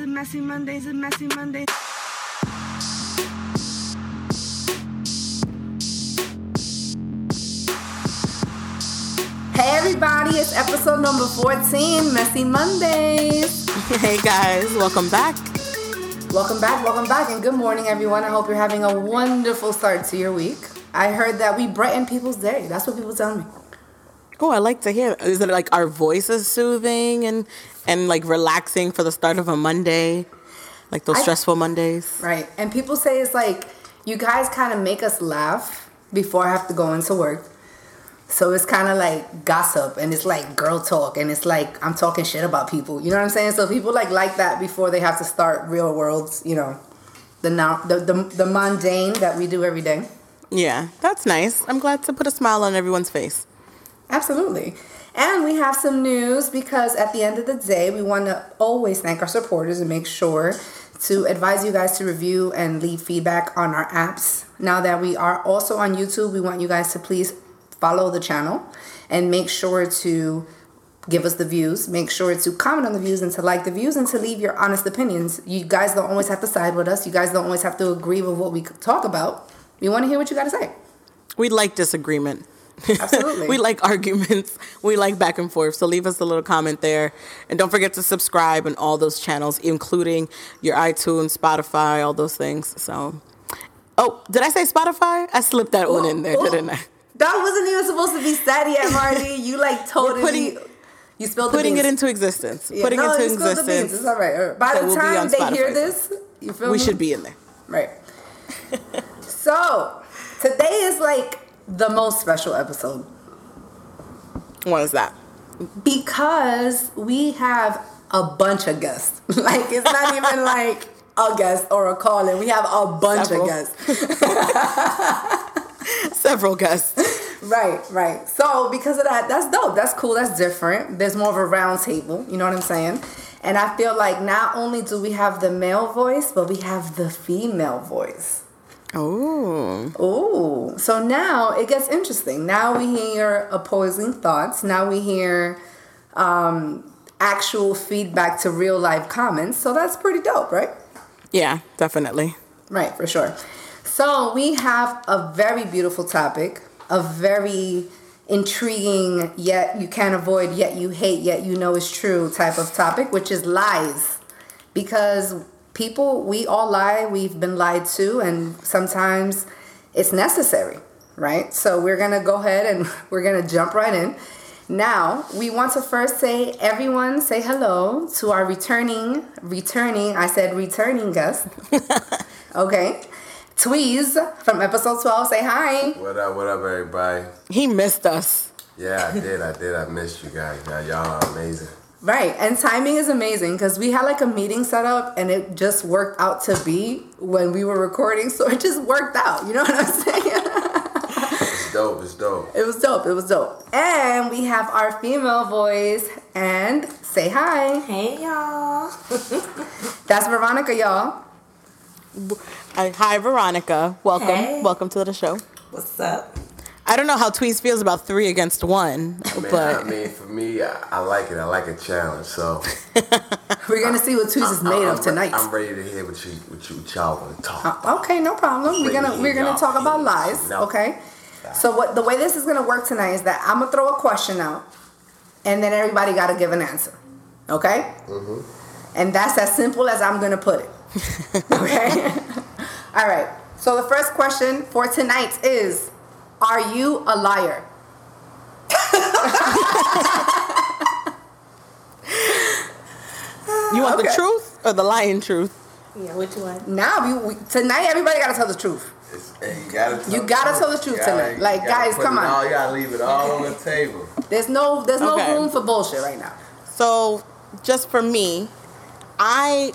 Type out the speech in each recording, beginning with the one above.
a messy Monday's a messy Monday. Hey everybody, it's episode number 14, Messy Mondays. Hey guys, welcome back. Welcome back, welcome back, and good morning everyone. I hope you're having a wonderful start to your week. I heard that we brighten people's day. That's what people tell me. Oh, I like to hear. Is it like our voices soothing and and like relaxing for the start of a Monday, like those I- stressful Mondays? Right. And people say it's like you guys kind of make us laugh before I have to go into work. So it's kind of like gossip and it's like girl talk and it's like I'm talking shit about people. You know what I'm saying? So people like like that before they have to start real worlds, you know, the now the, the the mundane that we do every day. Yeah, that's nice. I'm glad to put a smile on everyone's face. Absolutely. And we have some news because at the end of the day, we want to always thank our supporters and make sure to advise you guys to review and leave feedback on our apps. Now that we are also on YouTube, we want you guys to please follow the channel and make sure to give us the views. Make sure to comment on the views and to like the views and to leave your honest opinions. You guys don't always have to side with us. You guys don't always have to agree with what we talk about. We want to hear what you got to say. We like disagreement. Absolutely. we like arguments. We like back and forth. So leave us a little comment there. And don't forget to subscribe on all those channels, including your iTunes, Spotify, all those things. So, oh, did I say Spotify? I slipped that one in there, Ooh, didn't I? That wasn't even supposed to be said yet, Marty. You like totally putting- you spilled Putting it into existence. Yeah, Putting no, it you into spilled the beans. existence. It's all right. all right. By So the we'll time they hear this, you feel We me? should be in there. right. so today is like the most special episode What is that? because we have a bunch of guests. like it's not even like a guest or a call in. We have a bunch Several. of guests. Several guests. Right, right. So because of that, that's dope. That's cool. That's different. There's more of a round table. You know what I'm saying? And I feel like not only do we have the male voice, but we have the female voice. Oh. Oh. So now it gets interesting. Now we hear opposing thoughts. Now we hear um, actual feedback to real life comments. So that's pretty dope, right? Yeah, definitely. Right, for sure. So we have a very beautiful topic, a very intriguing, yet you can't avoid, yet you hate, yet you know is true type of topic, which is lies. Because people, we all lie, we've been lied to, and sometimes it's necessary, right? So we're gonna go ahead and we're gonna jump right in. Now, we want to first say, everyone say hello to our returning, returning, I said returning guest. Okay. Tweez from episode 12, say hi. What up, what up, everybody? He missed us. Yeah, I did, I did. I missed you guys. Now, y'all are amazing. Right. And timing is amazing because we had like a meeting set up and it just worked out to be when we were recording. So it just worked out. You know what I'm saying? It's dope, it's dope. it was dope. It was dope. And we have our female voice and say hi. Hey y'all. That's Veronica, y'all. Uh, hi, Veronica. Welcome. Hey. Welcome to the show. What's up? I don't know how Tweez feels about three against one, Man, but I mean, for me, I, I like it. I like a challenge. So We're going to see what Tweez is made I'm, of tonight. I'm ready to hear what you, what you, what y'all want to talk. Uh, Okay, no problem. We're gonna we're gonna talk about lies. No. Okay. So what the way this is gonna work tonight is that I'm gonna throw a question out, and then everybody got to give an answer. Okay. Mhm. And that's as simple as I'm gonna put it. Okay. All right. So the first question for tonight is: Are you a liar? you want the truth or the lying truth? Yeah, which one? Now, we, we, tonight everybody got to tell the truth. You gotta, tell You the gotta tell the truth gotta- tonight. Like, gotta guys, come on. All, you gotta leave it all on the table. There's no there's no Okay. room for bullshit right now. So, just for me, I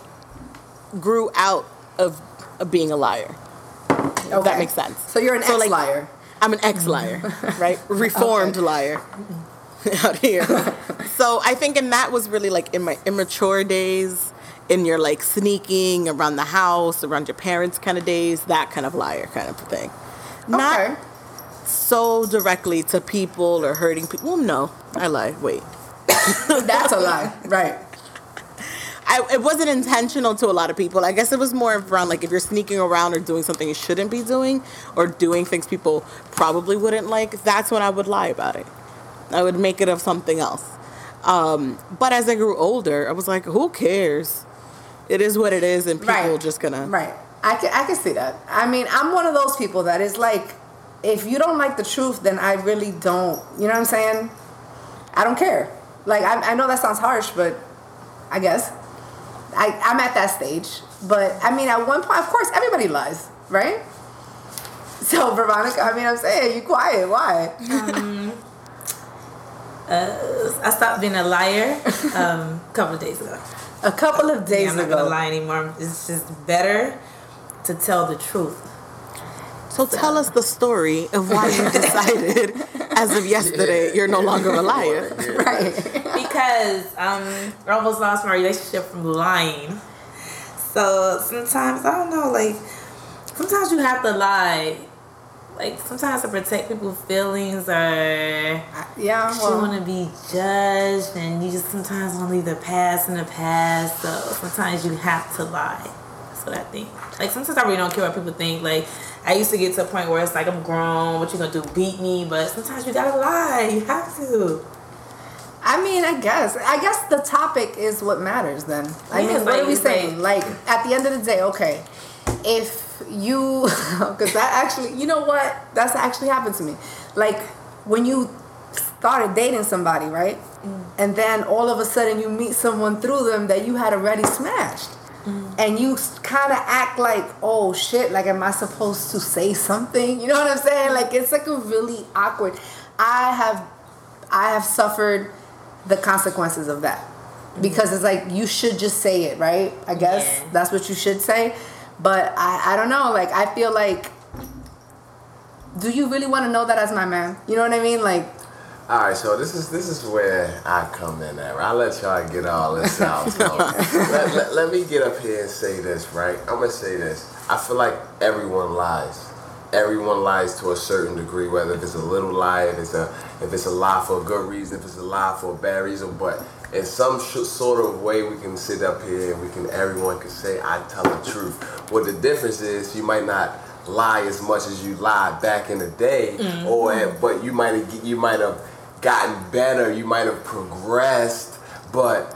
grew out of, of being a liar. Okay. that makes sense. So you're an So, ex like- liar. I'm an ex mm-hmm. liar, right? Reformed liar out here. So I think, and that was really like in my immature days, in your like sneaking around the house, around your parents kind of days, that kind of liar kind of thing. Not Okay. so directly to people or hurting people. Well, no, I lie. Wait. That's a lie. Right. I, it wasn't intentional to a lot of people. I guess it was more around like if you're sneaking around or doing something you shouldn't be doing, or doing things people probably wouldn't like. That's when I would lie about it. I would make it of something else. Um, but as I grew older, I was like, who cares? It is what it is, and people Right. just gonna. Right. I can, I can see that. I mean, I'm one of those people that is like, if you don't like the truth, then I really don't. You know what I'm saying? I don't care. Like, I, I know that sounds harsh, but I guess. I, I'm at that stage. But, I mean, at one point, of course, everybody lies, right? So, Veronica, I mean, I'm saying, you quiet. Why? I stopped being a liar um, a couple of days ago. A couple of Yeah, days I'm not ago. gonna lie anymore. It's just better to tell the truth. So tell us the story of why you decided, as of yesterday, you're no longer a liar. Right. because um, I almost lost my relationship from lying. So sometimes I don't know, like sometimes you have to lie, like sometimes to protect people's feelings or Yeah, you well. want to be judged, and you just sometimes want to leave the past in the past. So sometimes you have to lie. That's what I think. Like sometimes I really don't care what people think. Like I used to get to a point where it's like I'm grown. What you gonna do? Beat me? But sometimes you gotta lie. You have to. I mean, I guess. I guess the topic is what matters then. I Yeah, mean, what are we saying? Like, at the end of the day, okay, if you, because that actually, you know what? That's actually happened to me. Like, when you started dating somebody, right? Mm. And then all of a sudden you meet someone through them that you had already smashed. Mm. And you kind of act like, oh shit, like, am I supposed to say something? You know what I'm saying? Like, it's like a really awkward. I have I have suffered the consequences of that because it's like you should just say it, right? I guess Yeah. that's what you should say. But I, I don't know. Like I feel like, do you really want to know that as my man? You know what I mean? Like, All right, so this is this is where I come in at. Right? I'll let y'all get all this out. So let, let, let me get up here and say this, right? I'm gonna say this. I feel like everyone lies. Everyone lies to a certain degree, whether if it's a little lie, if it's a if it's a lie for a good reason, if it's a lie for a bad reason. But in some sh- sort of way, we can sit up here and we can everyone can say I tell the truth. What the difference is, you might not lie as much as you lied back in the day, mm-hmm. or but you might you might have gotten better, you might have progressed, but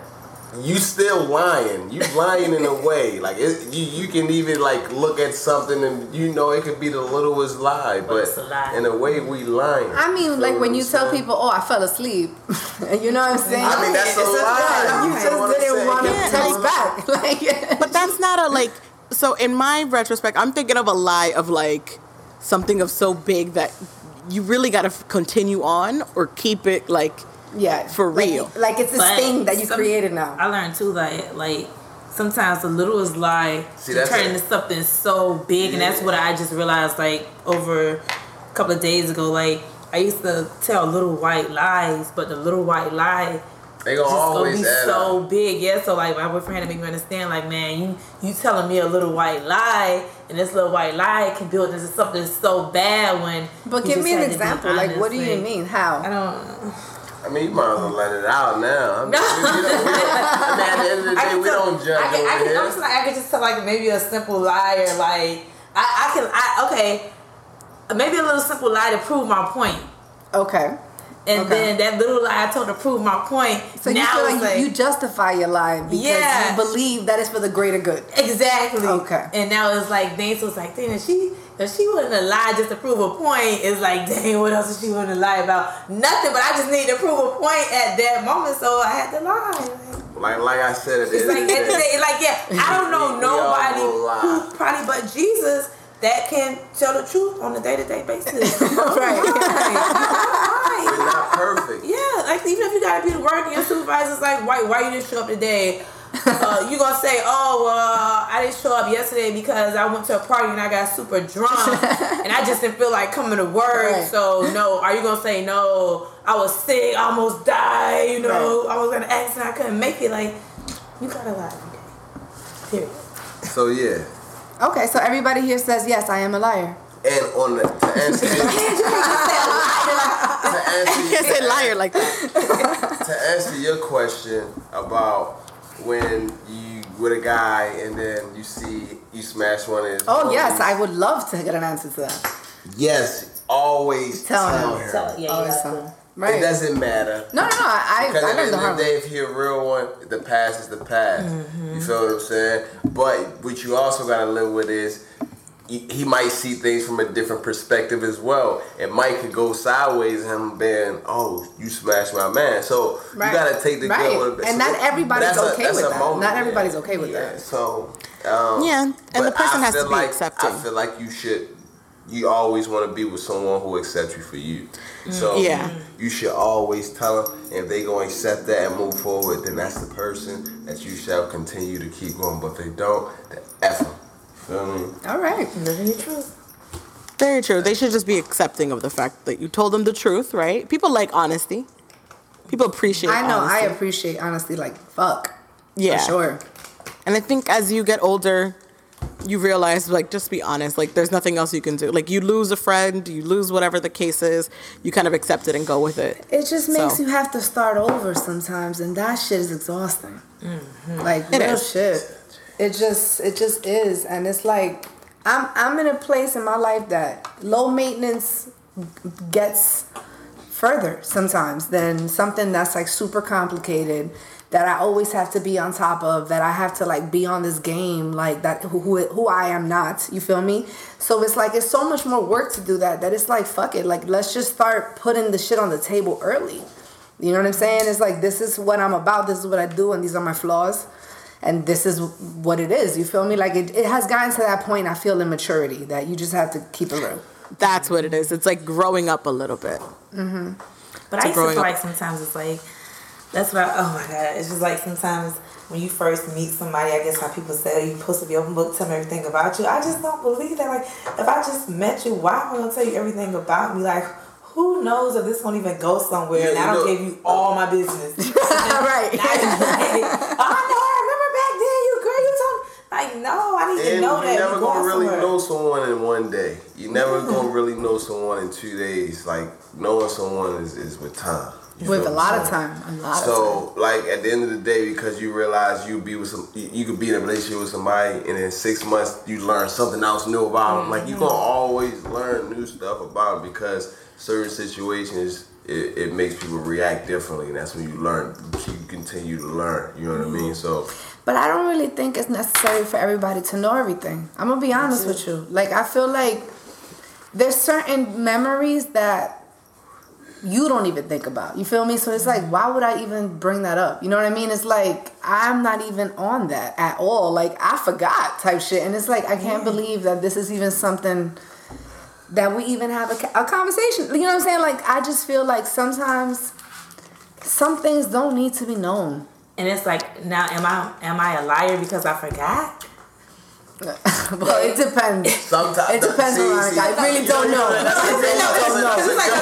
you still lying. You lying in a way. Like it, you, you can even like look at something and you know it could be the littlest lie, but it's a lie. in a way we lying. I mean, Feel like when you tell saying? people, "Oh, I fell asleep," you know what I'm saying? I mean that's a It's lie. You know just didn't saying? want to Yeah, text back, like. But that's not a like. So in my retrospect, I'm thinking of a lie of like something of so big that you really got to continue on or keep it like. yeah, For real. Like, it's this But thing that you some- created now. I learned too that like sometimes the littlest lie See, can turn it. into something so big, and that's what I just realized like over a couple of days ago. Like I used to tell little white lies, but the little white lie They gonna just gonna always be add so up. big. Yeah, so like my boyfriend had to make me understand, like, man, you you telling me a little white lie, and this little white lie can build into something so bad when. But give me an had to example. Like, what do you like, mean? I don't. I mean, you might as well let it out now. I mean, we, we don't, we don't, I mean, at the end of the day, we tell- don't judge I can, I over can, I'm here. just like, I could just tell like maybe a simple lie or like I, I can I okay maybe a little simple lie to prove my point. Okay. And Okay. then that little lie I told to prove my point. So you now feel it's like you, you justify your lie because Yeah. you believe that it's for the greater good. exactly Okay. And now it's like dang, so it's like dang, she if she wouldn't have lied just to prove a point, it's like dang, what else is she wouldn't lie about? Nothing. But I just need to prove a point at that moment, so I had to lie. Like, Like, like I said, at the It's like, of the at the day, day, like yeah, I don't know We- we all nobody who probably but Jesus that can tell the truth on a day to day basis. Oh right. right. We're not perfect. Yeah, like even if you gotta be to work and your supervisor's like, why why you didn't show up today? Uh, you gonna say, oh well, I didn't show up yesterday because I went to a party and I got super drunk and I just didn't feel like coming to work. Right. So no, are you gonna say no? I was sick, I almost died. You know, I was gonna ask and I couldn't make it. Like you gotta lie every day. Period. So yeah, Okay, so everybody here says yes, I am a liar. And on the to answer your, to answer You can't say liar like that. to answer your question about when you with a guy and then you see you smash one of his. Oh yes. I would love to get an answer to that. Yes, always Tell tell, him. her. So, yeah, Always tell him. Right. It doesn't matter. No, no, no. I, Because I, I at the end of the day, if you're a real one, the past is the past. Mm-hmm. You feel what I'm saying? But what you also gotta live with is he, he might see things from a different perspective as well. And might could go sideways him being, oh, you smashed my man. So Right. you gotta take the Right. good with it. And So not everybody's that's a- okay that's with a that. moment, Not yeah. everybody's okay with Yeah, that. So um, Yeah, and the person I has to be like, accepting. I feel like you should. You always want to be with someone who accepts you for you. So Yeah. you should always tell them if they gonna accept that and move forward. Then that's the person that you shall continue to keep going. But if they don't, then f them. Feel me? All right. Living your truth. Very true. They should just be accepting of the fact that you told them the truth, right? People like honesty. People appreciate I know. honesty. I appreciate honesty. Like fuck. Yeah. For sure. And I think as you get older, you realize like just be honest. Like there's nothing else you can do. Like you lose a friend, you lose whatever the case is, you kind of accept it and go with it. It just makes So- you have to start over sometimes, and that shit is exhausting. Mm-hmm. Like It real is. shit. It just it just is, and it's like I'm I'm in a place in my life that low maintenance gets further sometimes than something that's like super complicated that I always have to be on top of that I have to like be on this game like that who who, who I am not. You feel me? So it's like it's so much more work to do that that it's like fuck it. Like let's just start putting the shit on the table early. You know what I'm saying? It's like this is what I'm about. This is what I do and these are my flaws and this is what it is you feel me like it, it has gotten to that point I feel immaturity that you just have to keep it real That's what it is. It's like growing up a little bit. Mm-hmm. But I used to feel up. like sometimes it's like that's what I, oh my god, it's just like sometimes when you first meet somebody, I guess how people say you're supposed to be open book, tell me everything about you. I just don't believe that. Like if I just met you, why am I gonna tell you everything about me? Like who knows if this won't even go somewhere Yeah, and I don't know- give you all my business. right I just like, I know, like no, I need to And know you that. never gonna really somewhere. know someone in one day. You never gonna really know someone in two days. Like knowing someone is, is with time. You with a lot of time a lot of time So, like at the end of the day, because you realize you be with some, you, you could be in a relationship with somebody, and in six months you learn something else new about them. Like you gonna mm-hmm. always learn new stuff about them because certain situations it, it makes people react differently, and that's when you learn. You continue to learn. You know what I mean? Mm-hmm. So, But I don't really think it's necessary for everybody to know everything. I'm gonna be honest with you. Like I feel like there's certain memories that you don't even think about. You feel me? So it's like, why would I even bring that up? You know what I mean? It's like I'm not even on that at all. Like I forgot type shit, and it's like I can't believe that this is even something that we even have a, a conversation. You know what I'm saying? Like I just feel like sometimes some things don't need to be known. And it's like now am I am I a liar because I forgot? well, it depends. sometimes It depends see, on see, I really don't know. I really don't know. It's like,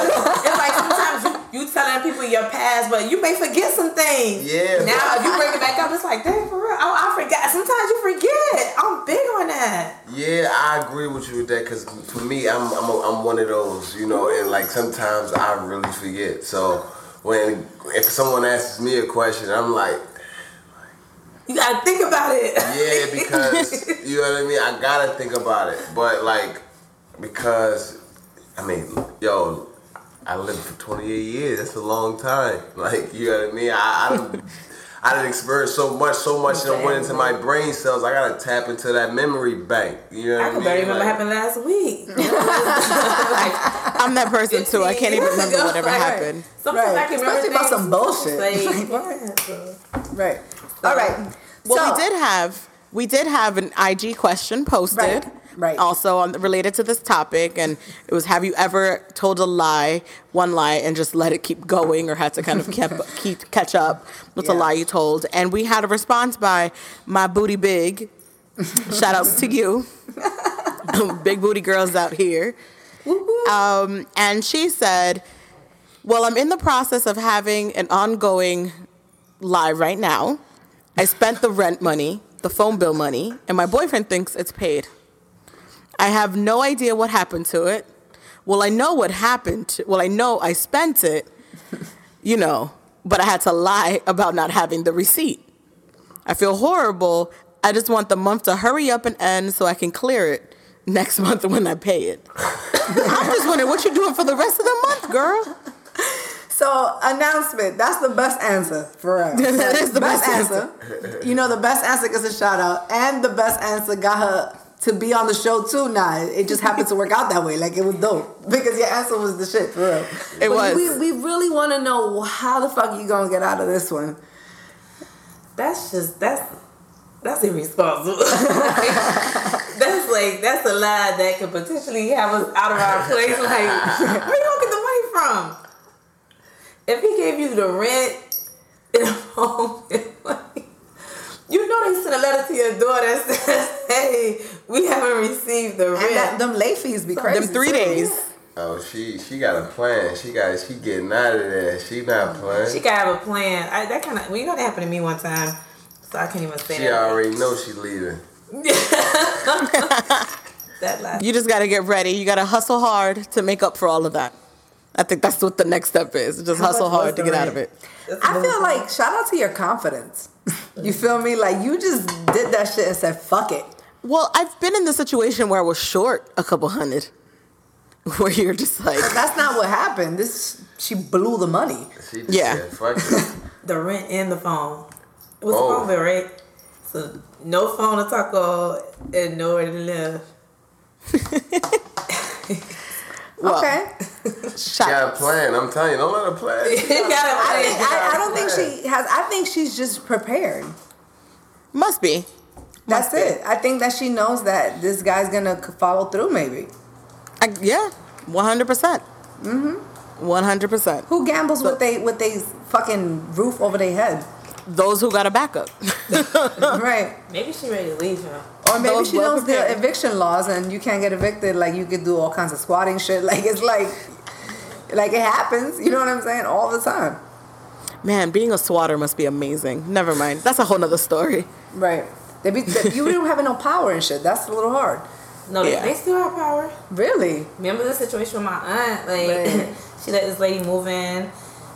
it's like sometimes you, you telling people your past, but you may forget some things. Yeah, Now if you bring it back up. It's like, dang, for real. Oh, I forgot. Sometimes you forget. I'm big on that. Yeah, I agree with you with that because for me, I'm I'm, a, I'm one of those, you know, and like sometimes I really forget. So when if someone asks me a question, I'm like, You gotta think about it. yeah, because you know what I mean. I gotta think about it, but like because I mean, yo, I lived for 28 years. That's a long time. Like you know what I mean. I I done, I didn't experience so much, so much that went into my brain cells. I gotta tap into that memory bank. You know what I, mean? I mean? can barely remember Like- what happened last week. I'm that person too. I can't even remember whatever Like, happened. Sometimes Right. I can remember Especially about some bullshit. Like, Like, yeah, so- Right. All right. Well, So- we did have we did have an IG question posted. Right, right. Also on related to this topic, and it was: Have you ever told a lie, one lie, and just let it keep going, or had to kind of keep, keep catch up? What's a lie you told? And we had a response by my booty big. Shout outs to you, big booty girls out here. Um, and she said, Well, I'm in the process of having an ongoing lie right now. I spent the rent money, the phone bill money, and my boyfriend thinks it's paid. I have no idea what happened to it. Well, I know what happened. Well, I know I spent it, you know, but I had to lie about not having the receipt. I feel horrible. I just want the month to hurry up and end so I can clear it next month when I pay it. I'm just wondering what you're doing for the rest of the month, girl. So announcement. That's the best answer for real. That is the best answer, You know, the best answer gets a shout out, and the best answer got her to be on the show too. Now it just happened to work out that way. Like it was dope because your answer was the shit for real. It But was. We, we really want to know how the fuck you gonna get out of this one. That's just that's that's irresponsible. that's like that's a lie that could potentially have us out of our place. Like, where you gonna get the money from? If he gave you the rent in a home, like, you know they sent a letter to your door that says, "Hey, we haven't received the And that, rent." them late fees be crazy. Them three days. Oh, she she got a plan. She got she getting out of there. She not playing. She She, gotta have a plan. I, that kind of well, you know that happened to me one time, so I can't even say that. She already know she leaving. that last. You just got to get ready. You got to hustle hard to make up for all of that. I think that's what the next step is. Just How hustle hard to the get out of it. I feel like shout out to your confidence. You feel me? Like you just did that shit and said fuck it. Well, I've been in the situation where I was short a couple hundred, where you're just like, That's not what happened. This she blew the money. She just Yeah. said, fuck the rent and the phone. It was Oh. a phone bill, right? So no phone to talk on and nowhere to live. well, okay. shot. got a plan. I'm telling you, don't let her play. I, think, I, I don't think she has. I think she's just prepared. Must be. That's it. I think that she knows that this guy's gonna follow through. Maybe. I, yeah, 100%. Mm-hmm. 100%. Who gambles with they with they fucking roof over their head? Those who got a backup. right. Maybe she ready to leave him. Or maybe Those she well knows the eviction laws and you can't get evicted. Like you could do all kinds of squatting shit. Like it's like, like it happens. You know what I'm saying? All the time. Man, being a swatter must be amazing. Never mind. That's a whole nother story. Right. They be, they, you don't have no power and shit. That's a little hard. No, they, Yeah. they still have power. Really? Remember the situation with my aunt? Like Right. she let this lady move in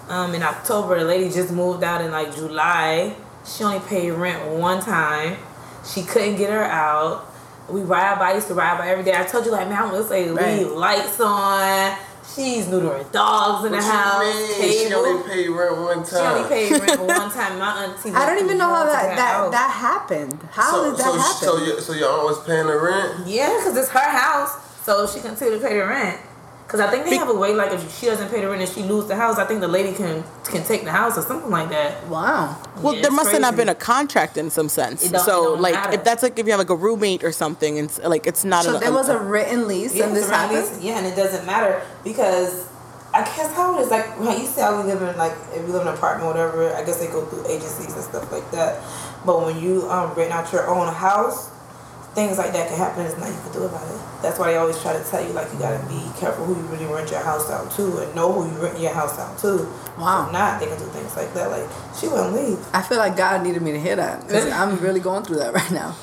um, in October. The lady just moved out in like July. She only paid rent one time. She couldn't get her out. We ride by, I used to ride by every day. I told you like, man, let's say Right. leave lights on. She's neutering dogs in the What house. mean? She only paid rent one time. She only paid rent one time. My auntie. I don't even know how that that, house. that happened. How so, did that so, happen? So, your, so your aunt was paying the rent? Yeah, because it's her house, so she continued to pay the rent. Because I think they have a way, like if she doesn't pay the rent and she lose the house, I think the lady can can take the house or something like that. wow. Well, Yeah, there it's must have not been a contract in some sense. It don't- so, it don't like, matter. if that's like if you have like a roommate or something, and it's, like it's not. A So an, there was a written lease Yeah, and this it's happened. yeah, and it doesn't matter because I guess how it is like when you say how we live in like if you live in an apartment, or whatever. I guess they go through agencies and stuff like that. But when you um rent out your own house, things like that can happen. There's nothing you can do about it. That's why they always try to tell you like you gotta be careful who you really rent your house out to and know who you rent your house out to. Wow. If not, they can do things like that. Like she wouldn't leave. I feel like God needed me to hear that because I'm really going through that right now.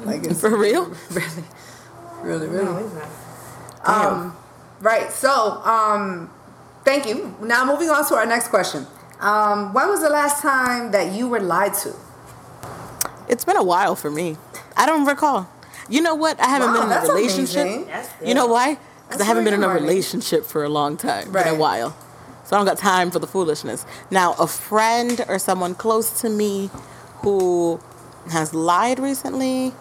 Like it's For real? really, really, No, really. he's not. Um, right. So, um, thank you. Now moving on to our next question. Um, when was the last time that you were lied to? It's been a while for me. I don't recall. You know what? I haven't Wow, been in a relationship. You know why? Because I haven't been in a really relationship for a long time. Been a while. So I don't got time for the foolishness. Now, a friend or someone close to me who has lied recently.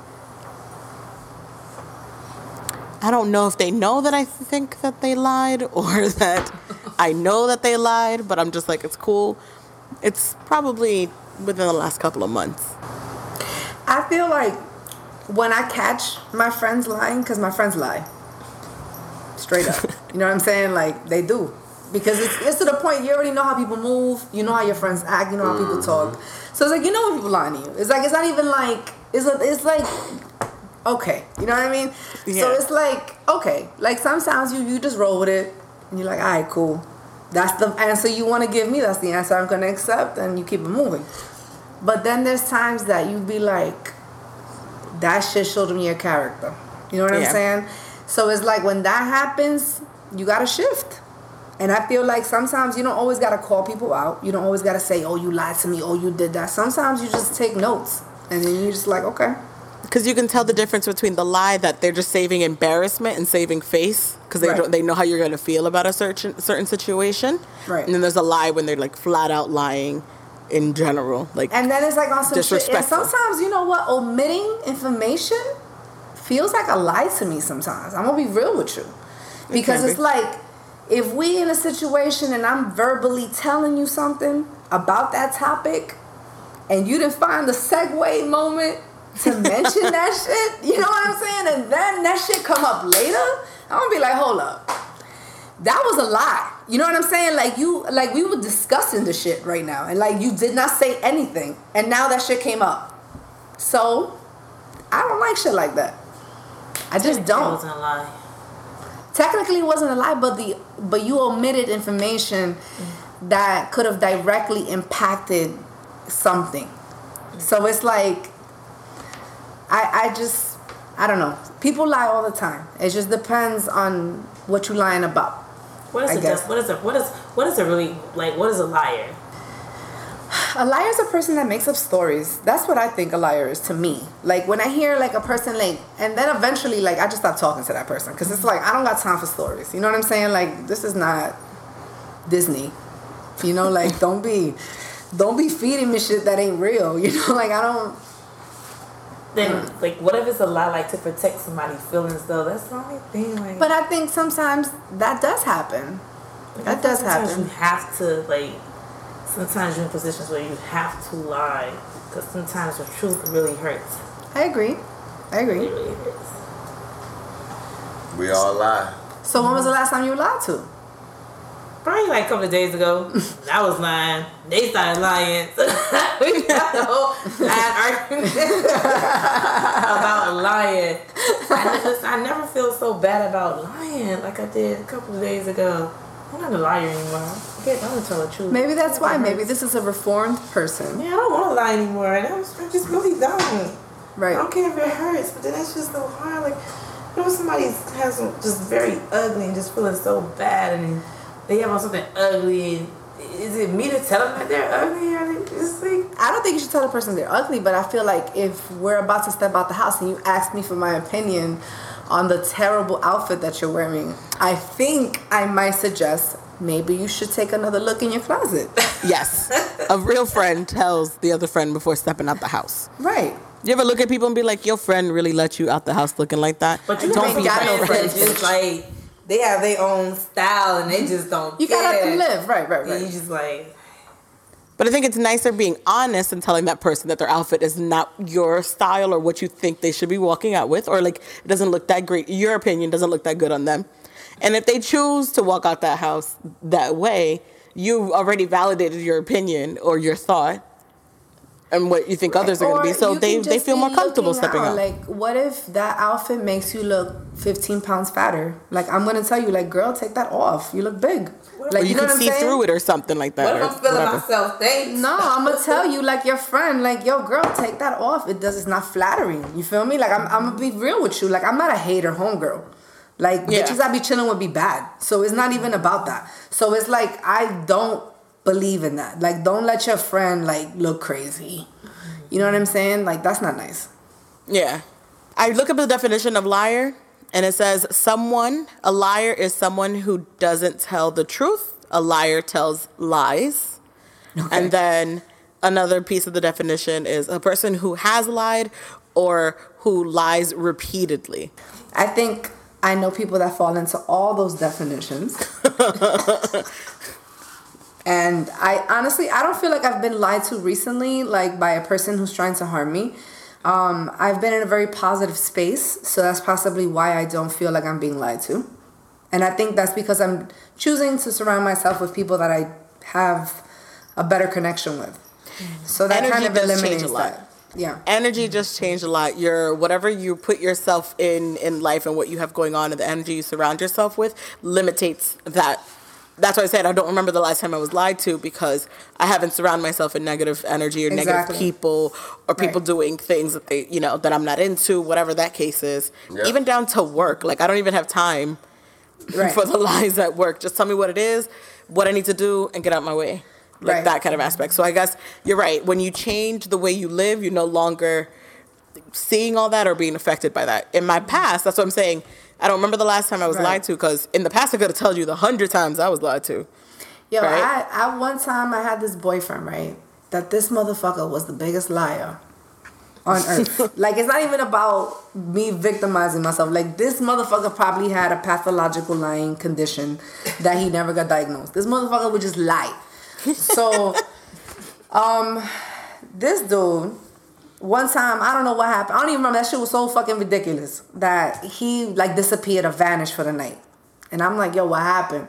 I don't know if they know that I think that they lied or that I know that they lied, but I'm just like, it's cool. It's probably within the last couple of months. I feel like when I catch my friends lying, because my friends lie. Straight up. you know what I'm saying? Like, they do. Because it's, it's to the point you already know how people move, you know how your friends act, you know how people mm. talk. So it's like, you know when people lying to you. It's like, it's not even like, it's, a, it's like, okay. You know what I mean? So it's like, okay. Like, sometimes you, you just roll with it, and you're like, all right, cool. That's the answer you want to give me. That's the answer I'm going to accept, and you keep it moving. But then there's times that you'd be like, that shit showed me your character. You know what I'm saying? So it's like when that happens, you gotta shift. And I feel like sometimes you don't always gotta call people out. You don't always gotta say, oh, you lied to me, oh, you did that. Sometimes you just take notes and then you're just like, okay. Because you can tell the difference between the lie that they're just saving embarrassment and saving face because they Right. don't they know how you're to feel about a certain certain situation. Right. And then there's a lie when they're like flat out lying in general. Like And then it's like on some shit. And Disrespectful. sometimes, you know what? Omitting information feels like a lie to me sometimes. I'm to be real with you. Because can it's be. like, if we in a situation and I'm verbally telling you something about that topic, and you didn't find the segue moment to mention that shit, you know what I'm saying? And then that shit come up later, I'm gonna be like, hold up. That was a lie. You know what I'm saying? Like you like we were discussing the shit right now. And like you did not say anything. And now that shit came up. So I don't like shit like that. I just don't wasn't a lie. technically it wasn't a lie but the but you omitted information that could have directly impacted something so it's like i i just i don't know people lie all the time it just depends on what you're lying about What is I a guess. what is a what is what is a really like what is a liar? a liar is a person that makes up stories. That's what i think a liar is to me. Like when i hear like a person like and then eventually like i just stop talking to that person. Because it's like i don't got time for stories. You know what i'm saying? Like this is not disney. You know like don't be don't be feeding me shit that ain't real. You know like i don't Then Mm. like what if it's a lie like to protect somebody's feelings though? That's the only thing. Like, but i think sometimes that does happen that does sometimes happen. You have to like. Sometimes you're in positions where you have to lie because sometimes the truth really hurts. i agree i It agree really hurts. We all lie. so when was the last time you lied to Probably like a couple of days ago, I was lying. They started lying. we got the whole bad argument about lying. I never, I never feel so bad about lying like I did a couple of days ago. I'm not a liar anymore. I get, I'm gonna tell the truth. maybe that's why maybe this is a reformed person Yeah, I don't want to lie anymore. I'm, I just really don't. I don't care if it hurts, but then it's just so hard. Like, you know, somebody has just very ugly and just feeling so bad, and they have on something ugly. And is it me to tell them that they're ugly? Or just like, I don't think you should tell the person they're ugly, but I feel like if we're about to step out the house and you ask me for my opinion on the terrible outfit that you're wearing, I think I might suggest maybe you should take another look in your closet. yes, a real friend tells the other friend before stepping out the house. right. You ever look at people and be like, "Your friend really let you out the house looking like that"? but you Don't don't be be got no friends. friends, Just like they have their own style and they mm-hmm. just don't. You gotta care. live. Right, right, And you just like. But I think it's nicer being honest and telling that person that their outfit is not your style or what you think they should be walking out with, or like it doesn't look that great. Your opinion doesn't look that good on them. And if they choose to walk out that house that way, you've already validated your opinion or your thought and what you think others are going to be. So they, they feel more comfortable stepping out. out. Like, what if that outfit makes you look 15 pounds fatter? Like, I'm gonna tell you, like, girl, take that off. You look big. Like, or you, know can see saying? through it or something like that. What if I'm feeling whatever. myself? Thanks. No, I'm gonna tell you, like your friend, like yo, girl, take that off. It does. It's not flattering. You feel me? Like I'm, I'm gonna be real with you. Like I'm not a hater, homegirl. Like Yeah. bitches I be chilling would be bad. So it's not even about that. So it's like I don't believe in that. Like don't let your friend like look crazy. You know what I'm saying? Like that's not nice. Yeah. I look up the definition of liar and it says someone, a liar is someone who doesn't tell the truth. A liar tells lies. And then another piece of the definition is a person who has lied or who lies repeatedly. I think I know people that fall into all those definitions. and I honestly, I don't feel like I've been lied to recently, like by a person who's trying to harm me. Um, I've been in a very positive space, so that's possibly why I don't feel like I'm being lied to. And I think that's because I'm choosing to surround myself with people that I have a better connection with. So that Energy kind of eliminates lot. that. Yeah. Energy just changed a lot. Your whatever you put yourself in in life and what you have going on and the energy you surround yourself with limitates that that's why I said I don't remember the last time I was lied to because I haven't surrounded myself in negative energy or Exactly. negative people or people Right. doing things that they you know that I'm not into, whatever that case is. Yeah. Even down to work. Like I don't even have time Right. for the lies at work. Just tell me what it is, what I need to do, and get out my way. like Right. that kind of aspect. So I guess you're right. When you change the way you live, you're no longer seeing all that or being affected by that. In my past, that's what I'm saying. I don't remember the last time I was Right. lied to because in the past I could have told you the hundred times I was lied to. Yo, Right? I, I one time I had this boyfriend, right? That this motherfucker was the biggest liar on earth. like it's not even about me victimizing myself. Like this motherfucker probably had a pathological lying condition that he never got diagnosed. This motherfucker would just lie. So, um, this dude. One time, I don't know what happened. I don't even remember. That shit was so fucking ridiculous that he like disappeared or vanished for the night. And I'm like, yo, what happened?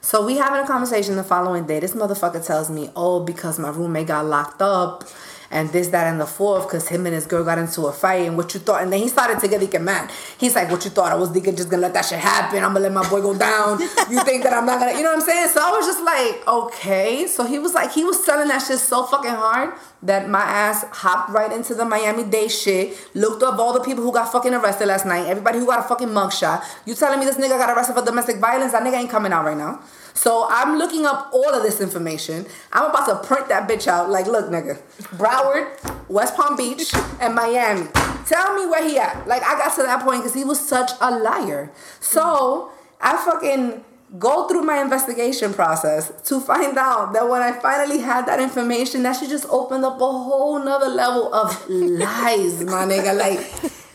So we having a conversation the following day. This motherfucker tells me, oh, because my roommate got locked up and this, that, and the fourth, because him and his girl got into a fight and what you thought. And then he started to get like mad. He's like, what you thought? I was thinking just gonna let that shit happen. I'm gonna let my boy go down. You think that I'm not gonna, you know what I'm saying? So I was just like, okay. So he was like, he was selling that shit so fucking hard that my ass hopped right into the Miami Dade shit, looked up all the people who got fucking arrested last night, everybody who got a fucking mugshot. You telling me this nigga got arrested for domestic violence? That nigga ain't coming out right now. So I'm looking up all of this information. I'm about to print that bitch out. Like, look, nigga, Broward, West Palm Beach, and Miami. Tell me where he at. Like, I got to that point because he was such a liar. So I fucking go through my investigation process to find out that when I finally had that information, that shit just opened up a whole nother level of lies, my nigga. Like,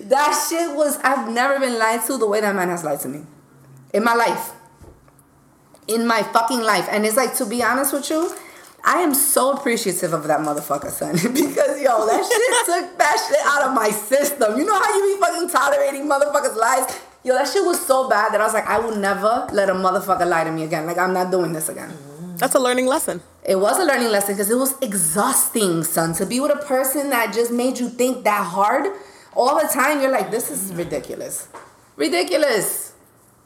that shit was, I've never been lied to the way that man has lied to me in my life in my fucking life. And it's like, to be honest with you, I am so appreciative of that motherfucker, son. because, yo, that shit took that shit out of my system. You know how you be fucking tolerating motherfuckers' lies? Yo, that shit was so bad that I was like, I will never let a motherfucker lie to me again. Like, I'm not doing this again. That's a learning lesson. It was a learning lesson because it was exhausting, son. To be with a person that just made you think that hard all the time, you're like, this is ridiculous. Ridiculous.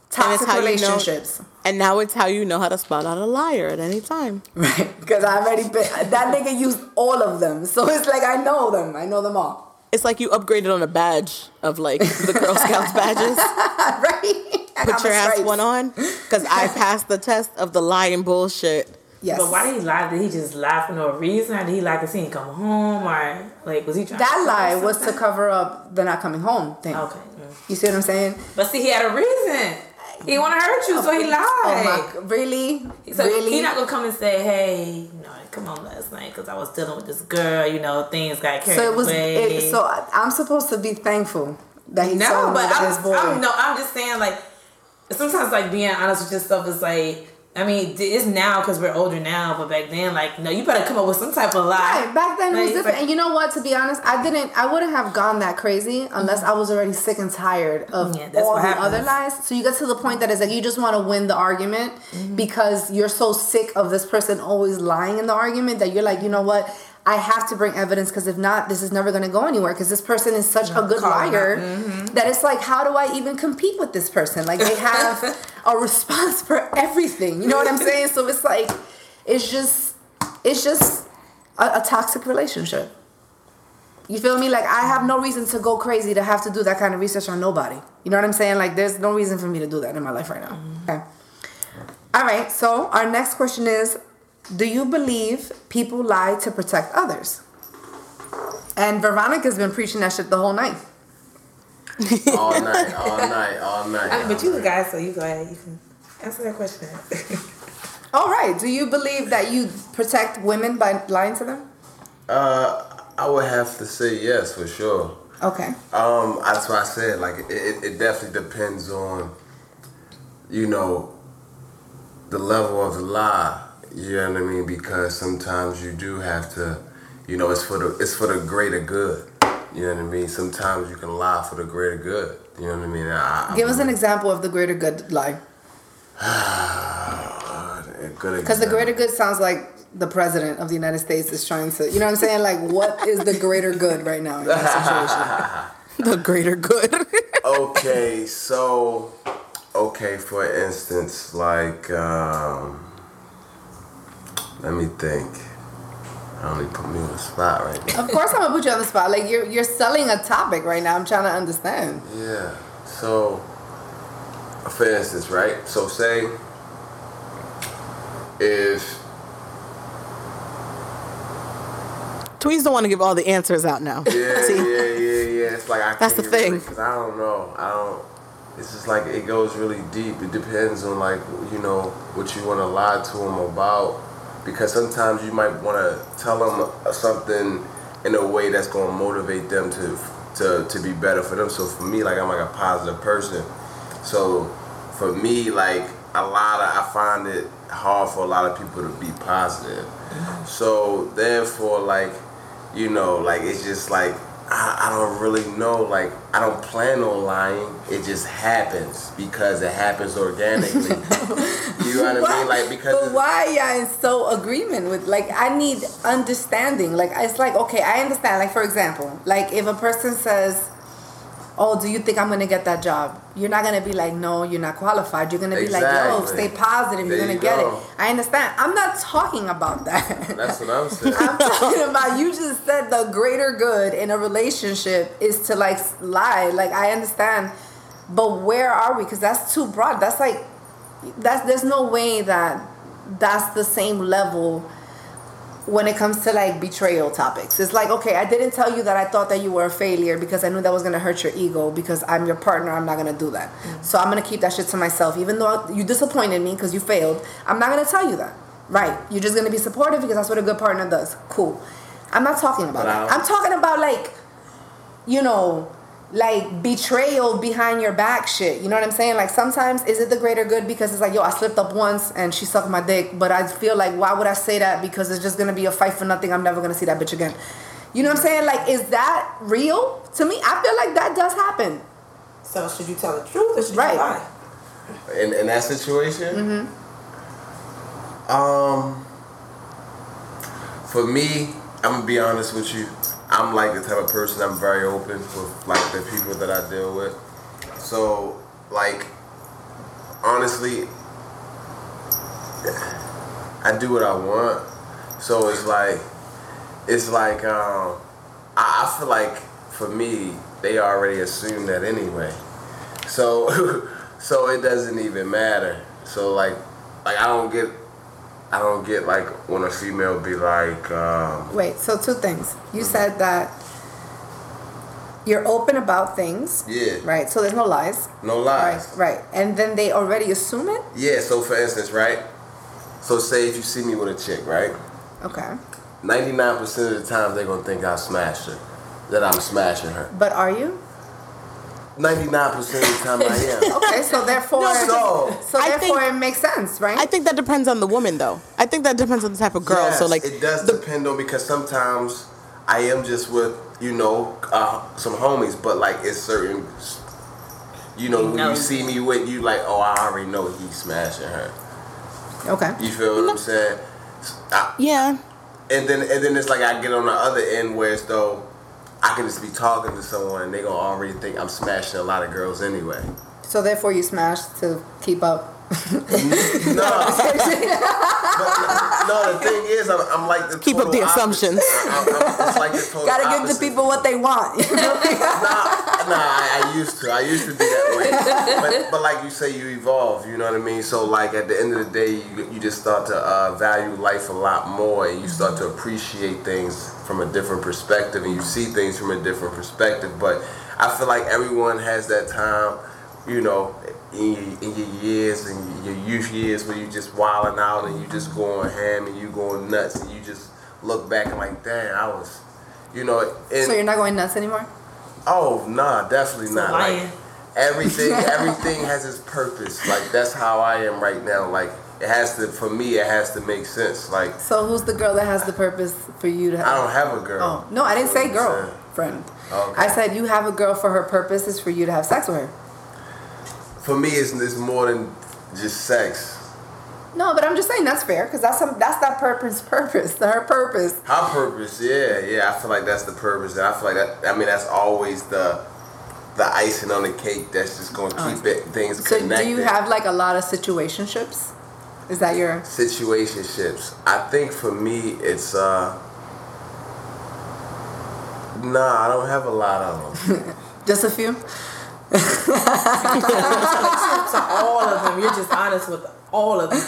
Toxic how you know- relationships. And now it's how you know how to spot out a liar at any time. Right, because I already been, that nigga used all of them, so it's like I know them. I know them all. It's like you upgraded on a badge of like the Girl Scouts badges. right? I Put your ass one on because I passed the test of the lying bullshit. Yes. But why did he lie? Did he just lie for no reason? Or did he lie to see didn't come home? Or like was he trying that to lie was to cover up the not coming home thing. Okay. mm. You see what I'm saying? But see, he had a reason. He want to hurt you, so he lied. Oh my, oh really? So really? he not gonna come and say, "Hey, you know, come on last night because I was dealing with this girl. You know, things got carried so it was. away." It, so I'm supposed to be thankful that he no, told me but that I'm, his boy. I'm no, I'm just saying like sometimes like being honest with yourself is like. I mean, it's now because we're older now, but back then, like, no, you better come up with some type of lie. Right, back then it was different. like- and you know what? To be honest, I didn't. I wouldn't have gone that crazy unless I was already sick and tired of Yeah, all the happens. other lies. So you get to the point that is like you just want to win the argument Mm-hmm. because you're so sick of this person always lying in the argument that you're like, you know what? I have to bring evidence because if not, this is never going to go anywhere. Because this person is such a good call them out. liar Mm-hmm. that it's like, how do I even compete with this person? Like they have a response for everything. You know what I'm saying? So it's like, it's just, it's just a, a toxic relationship. You feel me? Like I have no reason to go crazy to have to do that kind of research on nobody. You know what I'm saying? Like there's no reason for me to do that in my life right now. Okay. All right. So our next question is, do you believe people lie to protect others? And Veronica's been preaching that shit the whole night. all night, all night, all night. I mean, but you the guy, so you go ahead. You can answer that question. All right. Do you believe that you protect women by lying to them? Uh, I would have to say yes for sure. Okay. Um, that's why I said like it, it, it definitely depends on, you know, the level of the lie. You know what I mean? Because sometimes you do have to, you know, it's for the it's for the greater good. You know what I mean? Sometimes you can lie for the greater good. You know what I mean? I, I Give us an example of the greater good lie. Because the greater good sounds like the president of the United States is trying to, you know what I'm saying? Like, what is the greater good right now in that situation? The greater good. okay, so okay, for instance, like um let me think. I only put me on the spot right now. Of course, I'm gonna put you on the spot. Like, you're you're selling a topic right now. I'm trying to understand. Yeah. So for instance, right? So say if We just don't want to give all the answers out now. Yeah, See? yeah, yeah, yeah. It's like I That's the can't thing. Because I don't know. I don't. It's just like it goes really deep. It depends on like you know what you want to lie to them about. Because sometimes you might want to tell them uh, something in a way that's going to motivate them to to to be better for them. So for me, like I'm like a positive person. So for me, like a lot of I find it hard for a lot of people to be positive. Mm-hmm. So therefore, like you know, like it's just like I, I don't really know. Like I don't plan on lying. It just happens because it happens organically. you know what I mean? Like because But why y'all in so agreement with like I need understanding. Like it's like okay, I understand. Like for example, like if a person says, "Oh, do you think I'm gonna get that job?" You're not gonna be like, "No, you're not qualified." You're gonna be like, "Yo, stay positive. You're gonna you get go. it." I understand. I'm not talking about that. that's what I'm saying. I'm talking about you just said the greater good in a relationship is to like lie. Like I understand, but where are we? Because that's too broad. That's like that's there's no way that that's the same level when it comes to like betrayal topics. It's like, okay, I didn't tell you that I thought that you were a failure because I knew that was gonna hurt your ego because I'm your partner, I'm not gonna do that. Mm. So I'm gonna keep that shit to myself. Even though you disappointed me because you failed, I'm not gonna tell you that. Right. You're just gonna be supportive because that's what a good partner does. Cool. I'm not talking about that. I'm talking about like, you know, like betrayal behind your back shit. You know what I'm saying? Like sometimes is it the greater good because it's like, yo, I slipped up once and she sucked my dick, but I feel like why would I say that because it's just gonna be a fight for nothing. I'm never gonna see that bitch again. You know what I'm saying? Like, is that real? To me, I feel like that does happen. So should you tell the truth or should Right. you lie? in, in that situation mm-hmm. um for me i'm gonna be honest with you i'm like the type of person i'm very open with like the people that i deal with. So like honestly i do what i want. So it's like it's like um i, I feel like for me they already assume that anyway. So so it doesn't even matter. So like like I don't get I don't get like when a female be like um Wait, so two things. You said that you're open about things. Yeah. Right. So there's no lies. no lies. Right. Right. And then they already assume it. Yeah, so for instance, right? So say if you see me with a chick, right? Okay. 99% of the time they're gonna think I smashed her. That I'm smashing her. But are you? 99% of the time I am. Okay. So therefore. So So therefore, think- it makes sense, right? I think that depends on the woman, though. I think that depends on the type of girl. so like, it does depend on because sometimes I am just with you know uh, some homies, but like it's certain. You know, You when you see me with you, like, oh, I already know he's smashing her. okay. You feel what I'm saying? I, yeah, and then and then it's like I get on the other end where it's though I can just be talking to someone and they gonna already think I'm smashing a lot of girls anyway. So therefore, you smash to keep up. No, but, no. The thing is, I'm, I'm like the keep up the total assumptions. I'm, I'm, it's like the total Gotta give the people what they want. Nah, nah, I, I used to. I used to be that way. But, but like you say, you evolve. You know what I mean. So like at the end of the day, you, you just start to uh, value life a lot more, and you start to appreciate things from a different perspective, and you see things from a different perspective. But I feel like everyone has that time. You know, in your, in your years and your youth years where you just wilding out and you just going ham and you going nuts and you just look back and like, damn, I was, you know. And, so you're not going nuts anymore. Oh nah, definitely not. lying. Like everything, everything has its purpose. Like that's how I am right now. Like it has to, for me, it has to make sense. Like So who's the girl that has the purpose for you to? Have? i don't have a girl. Oh no, I didn't say You know what I'm girl, friend. Okay. I said you have a girl for her purpose is for you to have sex with her. For me, it's, it's more than just sex. No, but I'm just saying that's fair because that's some that's that purpose purpose her purpose. Her purpose, yeah, yeah. I feel like that's the purpose. And I feel like that. I mean, that's always the the icing on the cake. That's just going to keep it things Oh. So connected. do you have like a lot of situationships? Is that your situationships. I think for me, it's uh. Nah, I don't have a lot of them. just a few? to all of them. You're just honest with all of them.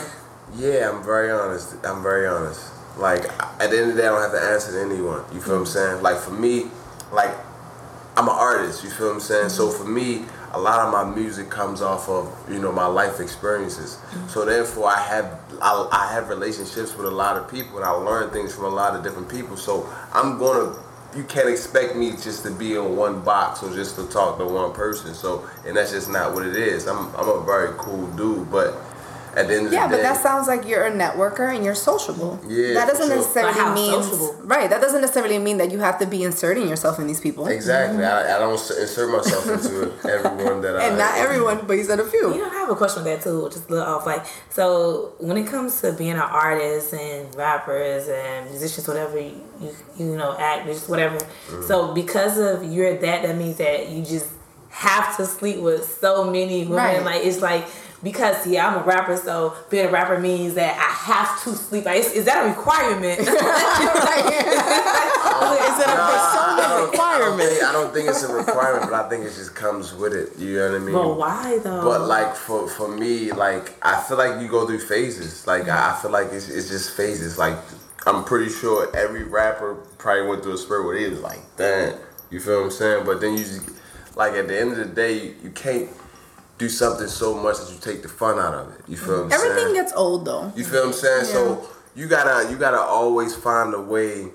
Yeah, I'm very honest. I'm very honest. Like at the end of the day, I don't have to answer to anyone. You feel what I'm saying? Like for me, like I'm an artist. You feel what I'm saying? So for me, a lot of my music comes off of you know my life experiences. Mm-hmm. So therefore, I have I, I have relationships with a lot of people, and I learn things from a lot of different people. So I'm gonna. You can't expect me just to be in one box or just to talk to one person. So, and that's just not what it is. I'm I'm a very cool dude, but at the end of Yeah, the but that sounds like you're a networker and you're sociable. Yeah, that doesn't sure. necessarily mean sociable? right. That doesn't necessarily mean that you have to be inserting yourself in these people. exactly. I, I don't insert myself into everyone that I And not everyone, but you said a few. You few. know, I have a question with that too, just a little off. Like, so when it comes to being an artist and rappers and musicians, whatever you you, you know, actors, whatever. Mm-hmm. So because of you're that, that means that you just have to sleep with so many women. Right. Like it's like because yeah, I'm a rapper, so being a rapper means that I have to sleep. Like, is, is that a requirement? Oh, is it a I persona don't- I don't, think, I don't think it's a requirement, but I think it just comes with it. You know what I mean? but why though? But like for for me, like I feel like you go through phases. Like I I feel like it's it's just phases. Like I'm pretty sure every rapper probably went through a spurt where he was like, damn, you feel what I'm saying? But then you just like at the end of the day, you can't do something so much that you take the fun out of it. You feel what I'm saying? Everything gets old though. You feel what I'm saying? So you gotta you gotta always find a way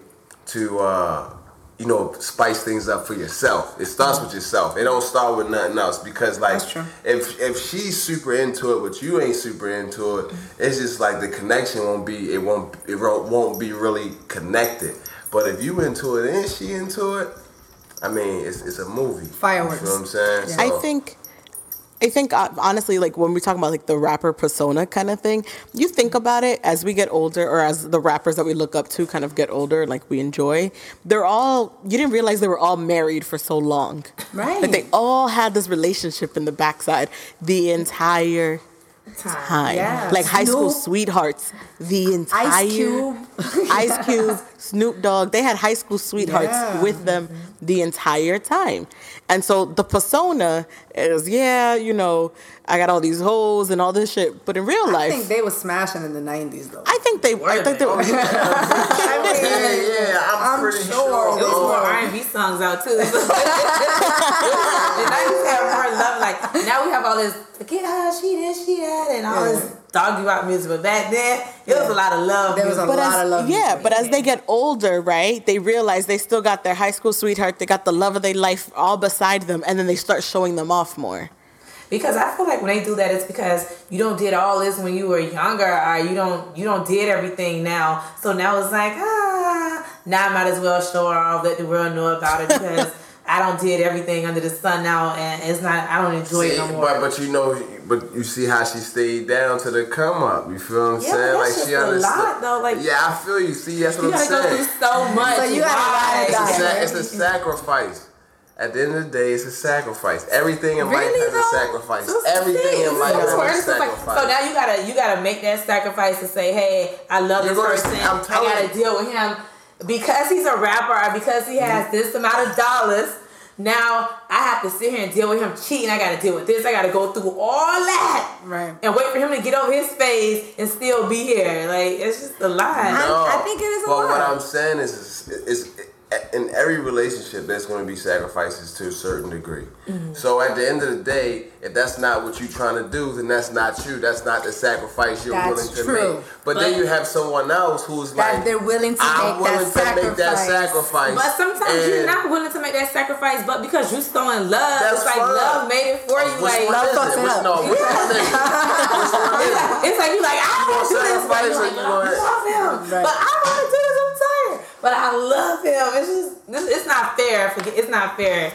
to uh, you know spice things up for yourself. It starts with yourself. It don't start with nothing else because like That's true. if if she's super into it but you ain't super into it, it's just like the connection won't be it won't it won't, won't be really connected. But if you into it and she into it, I mean it's it's a movie. Fireworks. You know what I'm saying? I So- think, I think uh, honestly, like when we talk about like the rapper persona kind of thing, you think about it as we get older, or as the rappers that we look up to kind of get older, like we enjoy. They're all you didn't realize they were all married for so long, Right. Like they all had this relationship in the backside the entire time, Yeah. like high school sweethearts. The entire Ice Cube. Ice Cube, Snoop Dogg, they had high school sweethearts Yeah. with them the entire time. And so the persona is, yeah, you know, I got all these hoes and all this shit. But in real life, I think they were smashing in the nineties though. I think they, Were I think they, Were they? yeah, yeah, I'm, I'm pretty sure. sure. It was more R and B songs out too. and I used to have more love. Like now we have all this forget how ah, she this, she that, and all this dog you out music. But back then it was a lot of love. There was a but lot as, of love. yeah, music. but as they get older, right, they realize they still got their high school sweetheart, they got the love of their life all beside them, and then they start showing them off more. Because I feel like when they do that, it's because you don't did all this when you were younger, or you don't you don't did everything now. So now it's like ah, now I might as well show her off, let the world know about it because I don't did everything under the sun now, and it's not I don't enjoy it no more. But but you know, but you see how she stayed down to the come up. You feel what I'm Yeah, saying? but like that's she just a understood. lot, though, like- yeah, I feel you. See, that's what you I'm gotta go through so much. So you gotta ride It's a, sa- it's a sacrifice. At the end of the day, it's a sacrifice. Everything in Really, life has though? a sacrifice. So Everything the in thing. life It's has a it. Like- sacrifice. So now you gotta you gotta make that sacrifice to say, hey, I love You're this gonna- person. I'm I gotta you. deal with him because he's a rapper or because he has mm. this amount of dollars. Now I have to sit here and deal with him cheating. I gotta deal with this. I gotta go through all that. Right. And wait for him to get over his face and still be here. Like it's just a lot. I think it is a but lot. what I'm saying is, is, is in every relationship, there's going to be sacrifices to a certain degree. Mm-hmm. So at the end of the day, if that's not what you're trying to do, then that's not you. That's not the sacrifice you're That's willing to true. make. But, then you have someone else who's That like, they're willing to I'm make that to make that sacrifice. But sometimes you're not willing to make that sacrifice, but because you're so in love, it's like fine. love made it for you. Which like is fucks it? up. no, which one is it? Which one is it? It's like you like I You want to do this, but you like, you I gonna- love him, Right. but I want to do this. I'm tired, but I love him. It's just this, it's not fair. Forget it's not fair.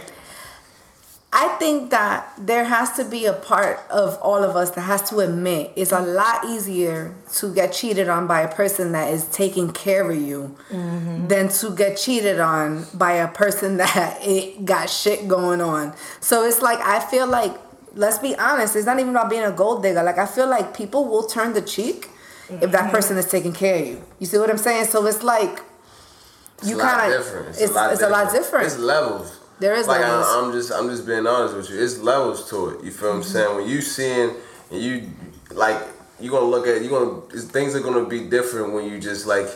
I think that there has to be a part of all of us that has to admit it's a lot easier to get cheated on by a person that is taking care of you mm-hmm. than to get cheated on by a person that it got shit going on. So it's like I feel like let's be honest, it's not even about being a gold digger. Like I feel like people will turn the cheek if that mm-hmm. person is taking care of you. You see what I'm saying? So it's like It's you a lot kind of different. it's, it's, a lot different. It's levels. There is like levels. I, I'm just I'm just being honest with you. It's levels to it. You feel what I'm mm-hmm. saying? When you seeing and you like you gonna look at you gonna things are gonna be different when you just like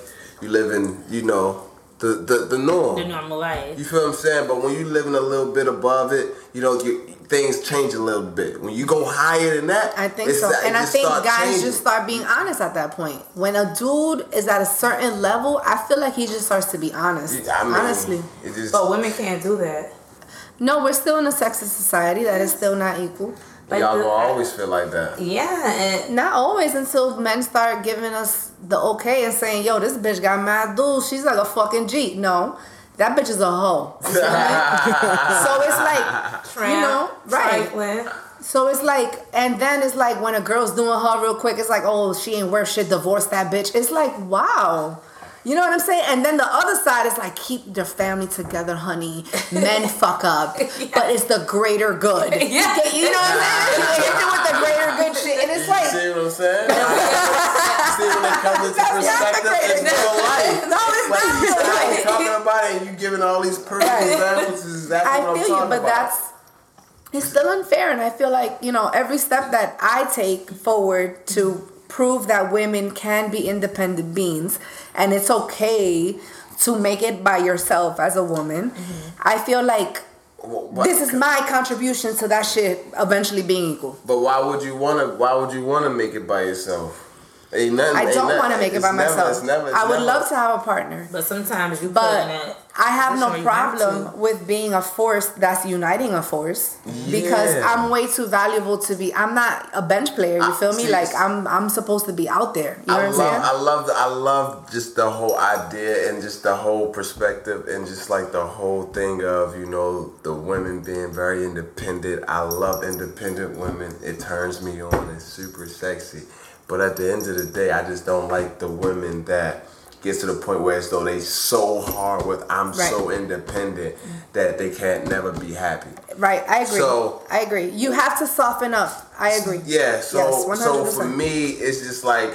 you live in, you know, the the, the norm. The normal life. You feel what I'm saying? But when you living a little bit above it, you know, you, things change a little bit. When you go higher than that, I think it's so. that- And I think guys changing. just start being honest at that point. When a dude is at a certain level, I feel like he just starts to be honest. I mean, Honestly. just, But women can't do that. No, we're still in a sexist society that is still not equal. Like y'all the- gonna always feel like that. Yeah, and Not always until men start giving us the okay and saying, yo, this bitch got mad dudes. She's like a fucking G. No, that bitch is a hoe. You feel me? so it's like, you know, right. trifling. So it's like, and then it's like when a girl's doing her real quick, it's like, oh, she ain't worth shit, divorce that bitch. It's like, wow. You know what I'm saying? And then the other side is like, keep your family together, honey. Men fuck up, but it's the greater good. Yeah. You know what I'm saying? You hit it with the greater good shit, and it's like, See what I'm saying? See when it comes into That's perspective, it's real life. No, it's Like not you real talking about it and you giving all these perfect Right. examples. Is exactly I what I'm feel you, but about. that's it's still unfair, and I feel like you know every step that I take forward to prove that women can be independent beings, and it's okay to make it by yourself as a woman. Mm-hmm. I feel like this is my contribution to that shit eventually being equal. But why would you wanna? Why would you wanna make it by yourself? Ain't nothing. I ain't don't want to make it by never- myself. it's never- it's I would never- love to have a partner. But sometimes you put But in that. I have no position where you have problem with being a force that's uniting a force because I'm way too valuable to be. I'm not a bench player. You I- feel me? see, Like I'm. I'm supposed to be out there. You know I what I'm love, saying? I love, the, I love just the whole idea and just the whole perspective and just like the whole thing of you know the women being very independent. I love independent women. It turns me on. It's super sexy. But at the end of the day, I just don't like the women that gets to the point where it's though they so hard with I'm Right. so independent that they can't never be happy. right. I agree. So- I agree. You have to soften up. I agree. Yeah, so Yes, so for me, it's just like,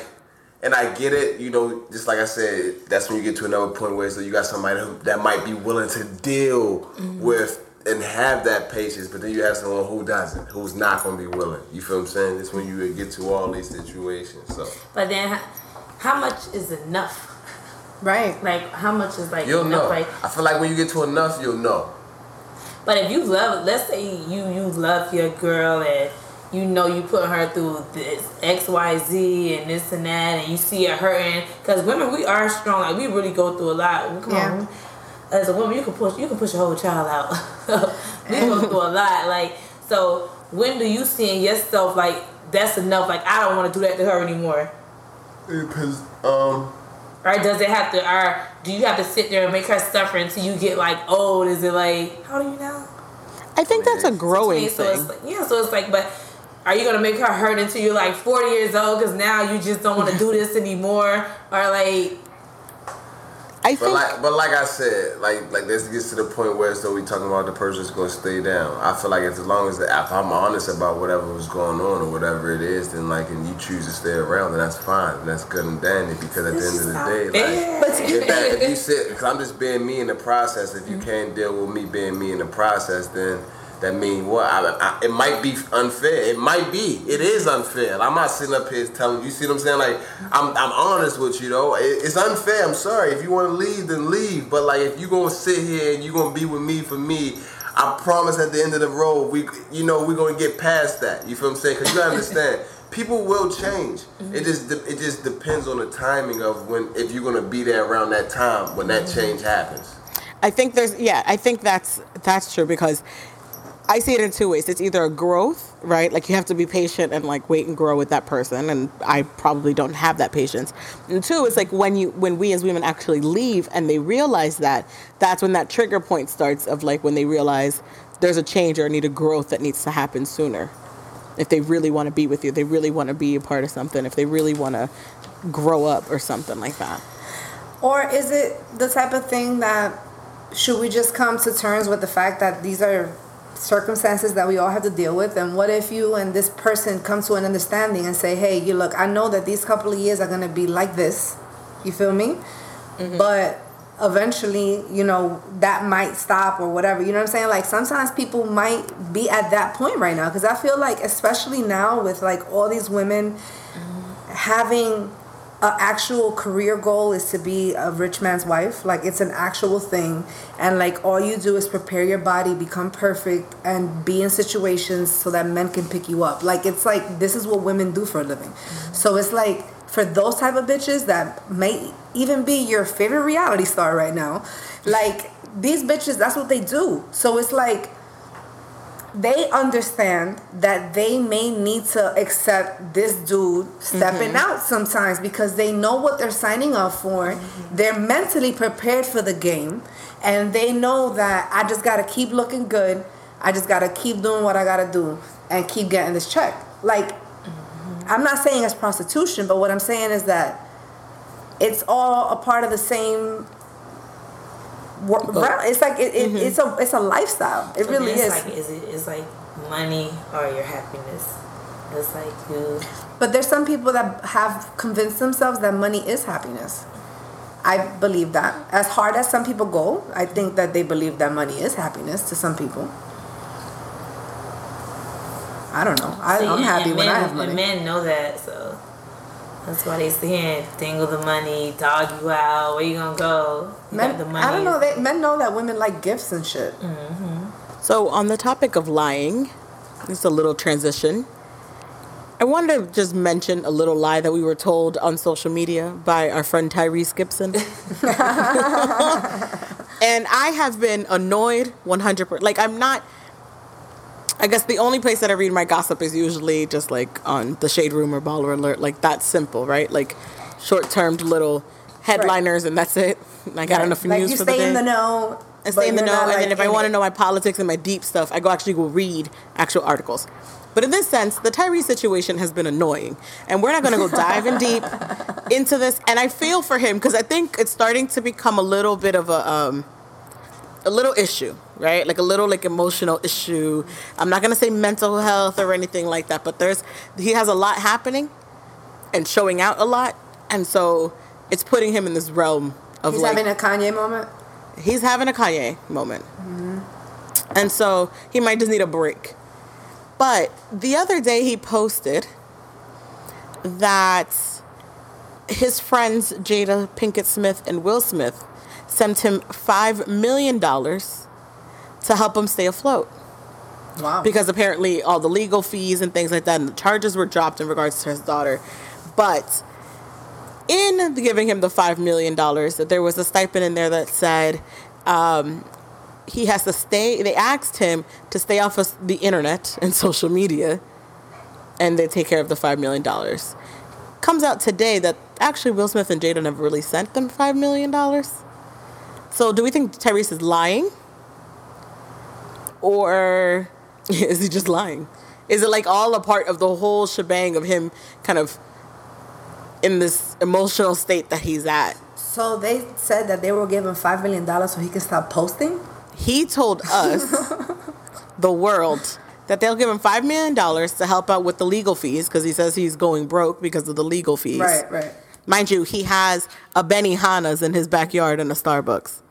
and I get it, you know, just like I said, that's when you get to another point where so you got somebody who, that might be willing to deal Mm-hmm. with and have that patience, but then you have someone who doesn't, who's not going to be willing. You feel what I'm saying? It's when you get to all these situations. So But then, how, how much is enough? Right. Like, how much is like you'll enough? know. Like, I feel like when you get to enough, you'll know. but if you love, let's say you you love your girl and you know you put her through this X Y Z and this and that, and you see her hurting. Because women, we are strong. Like we really go through a lot. Come Yeah. on. As a woman, you can push you can push a whole child out. we go through a lot. Like so, when do you see in yourself like that's enough? Like I don't want to do that to her anymore. Because, um, Or does it have to, or do you have to sit there and make her suffer until you get like old? Is it like, how do you know? I think that's a growing so thing. like, yeah, so it's like, but are you gonna make her hurt until you're like 40 years old? Because now you just don't want to do this anymore, or like, I But think like, but like I said, like like this gets to the point where so we talking about the person's gonna stay down. I feel like as long as if I'm honest about whatever was going on or whatever it is, then like and you choose to stay around, then that's fine. That's good and dandy because at the end of the day, like if, that, if you sit, because I'm just being me in the process. If you can't deal with me being me in the process, then that mean what? I, I, it might be unfair. It might be. It is unfair. I'm not sitting up here telling you. See what I'm saying? Like I'm, I'm honest with you though. It, it's unfair. I'm sorry. If you want to leave, then leave. But like if you gonna sit here and you gonna be with me for me. I promise at the end of the road, we, you know, we're gonna get past that. You feel what I'm saying? Because you gotta understand, people will change. Mm-hmm. It just, de- it just depends on the timing of when, if you're gonna be there around that time when that mm-hmm. change happens. I think there's yeah, I think that's that's true because I see it in two ways. It's either a growth, right? Like you have to be patient and like wait and grow with that person, and I probably don't have that patience. And two, it's like when you when we as women actually leave and they realize that, that's when that trigger point starts of like when they realize there's a change or a need a growth that needs to happen sooner. If they really want to be with you, they really want to be a part of something. If they really want to grow up or something like that. Or is it the type of thing that should we just come to terms with the fact that these are circumstances that we all have to deal with and what if you and this person come to an understanding and say hey you look i know that these couple of years are going to be like this. You feel me? Mm-hmm. But eventually you know that might stop or whatever you know what i'm saying? Like sometimes people might be at that point right now because i feel like especially now with like all these women mm-hmm. having a actual career goal is to be a rich man's wife. Like it's an actual thing, and like all you do is prepare your body, become perfect, and be in situations so that men can pick you up. Like it's like this is what women do for a living. Mm-hmm. So it's like for those type of bitches that may even be your favorite reality star right now, like these bitches, that's what they do. So it's like they understand that they may need to accept this dude stepping mm-hmm. out sometimes because they know what they're signing up for. Mm-hmm. They're mentally prepared for the game and they know that I just got to keep looking good. I just got to keep doing what I got to do and keep getting this check. Like mm-hmm. I'm not saying it's prostitution, but what I'm saying is that it's all a part of the same It's like it, it, mm-hmm. it's a it's a lifestyle. It really is. it's Like, is it? It's like money or your happiness. It's like you. But there's some people that have convinced themselves that money is happiness. I believe that. As hard as some people go, I think that they believe that money is happiness to some people. I don't know. I, and- happy when men, I have money. Men know that, so that's why they saying dangle the money, dog you out. Where you gonna go? You Men, got the money. I don't know. They, men know that women like gifts and shit. Mm-hmm. So, on the topic of lying, just a little transition. I wanted to just mention a little lie that we were told on social media by our friend Tyrese Gibson. and I have been annoyed 100%. Like, I'm not. I guess the only place that I read my gossip is usually just like on the Shade Room or Baller Alert. Like, that's simple, right? Like, short termed little headliners, and that's it. I got enough like news you for the stay day. in the know. I stay in the know, and like, then if I want to know my politics and my deep stuff, I go actually go read actual articles. But in this sense, the Tyrese situation has been annoying, and we're not going to go diving deep into this. And I feel for him because I think it's starting to become a little bit of a um, a little issue, right? Like a little like emotional issue. I'm not to say mental health or anything like that, but there's he has a lot happening and showing out a lot, and so it's putting him in this realm of He's like having a Kanye moment. he's having a Kanye moment. Mm-hmm. And so he might just need a break. But the other day he posted that his friends Jada Pinkett Smith and Will Smith sent him $5 million to help him stay afloat. Wow. Because apparently all the legal fees and things like that and the charges were dropped in regards to his daughter. But in giving him the $5 million, that there was a stipend in there that said um, he has to stay, they asked him to stay off of the internet and social media and they take care of the $5 million. Comes out today that actually Will Smith and Jada never really sent them $5 million. So do we think Tyrese is lying? Or is he just lying? Is it like all a part of the whole shebang of him kind of in this emotional state that he's at? So they said that they will give him five million dollars so he can stop posting. He told us, the world, that they'll give him $5 million to help out with the legal fees because he says he's going broke because of the legal fees. Right, right. Mind you, he has a Benihana's in his backyard and a Starbucks,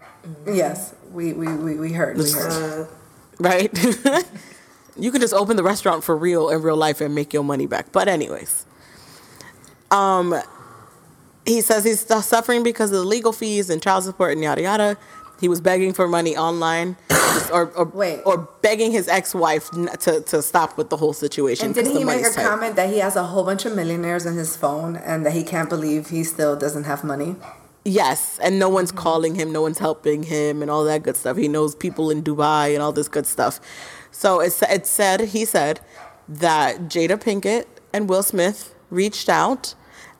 Yes, we we we, we heard. We heard. right? you can just open the restaurant for real in real life and make your money back. But anyways, um, he says he's suffering because of the legal fees and child support and yada yada. He was begging for money online, or or, Wait. or begging his ex-wife n- to, to stop with the whole situation. And didn't he make a tight. comment that he has a whole bunch of millionaires in his phone and that he can't believe he still doesn't have money? Yes, and no one's mm-hmm. calling him, no one's helping him, and all that good stuff. He knows people in Dubai and all this good stuff. So it, it said, he said, that Jada Pinkett and Will Smith reached out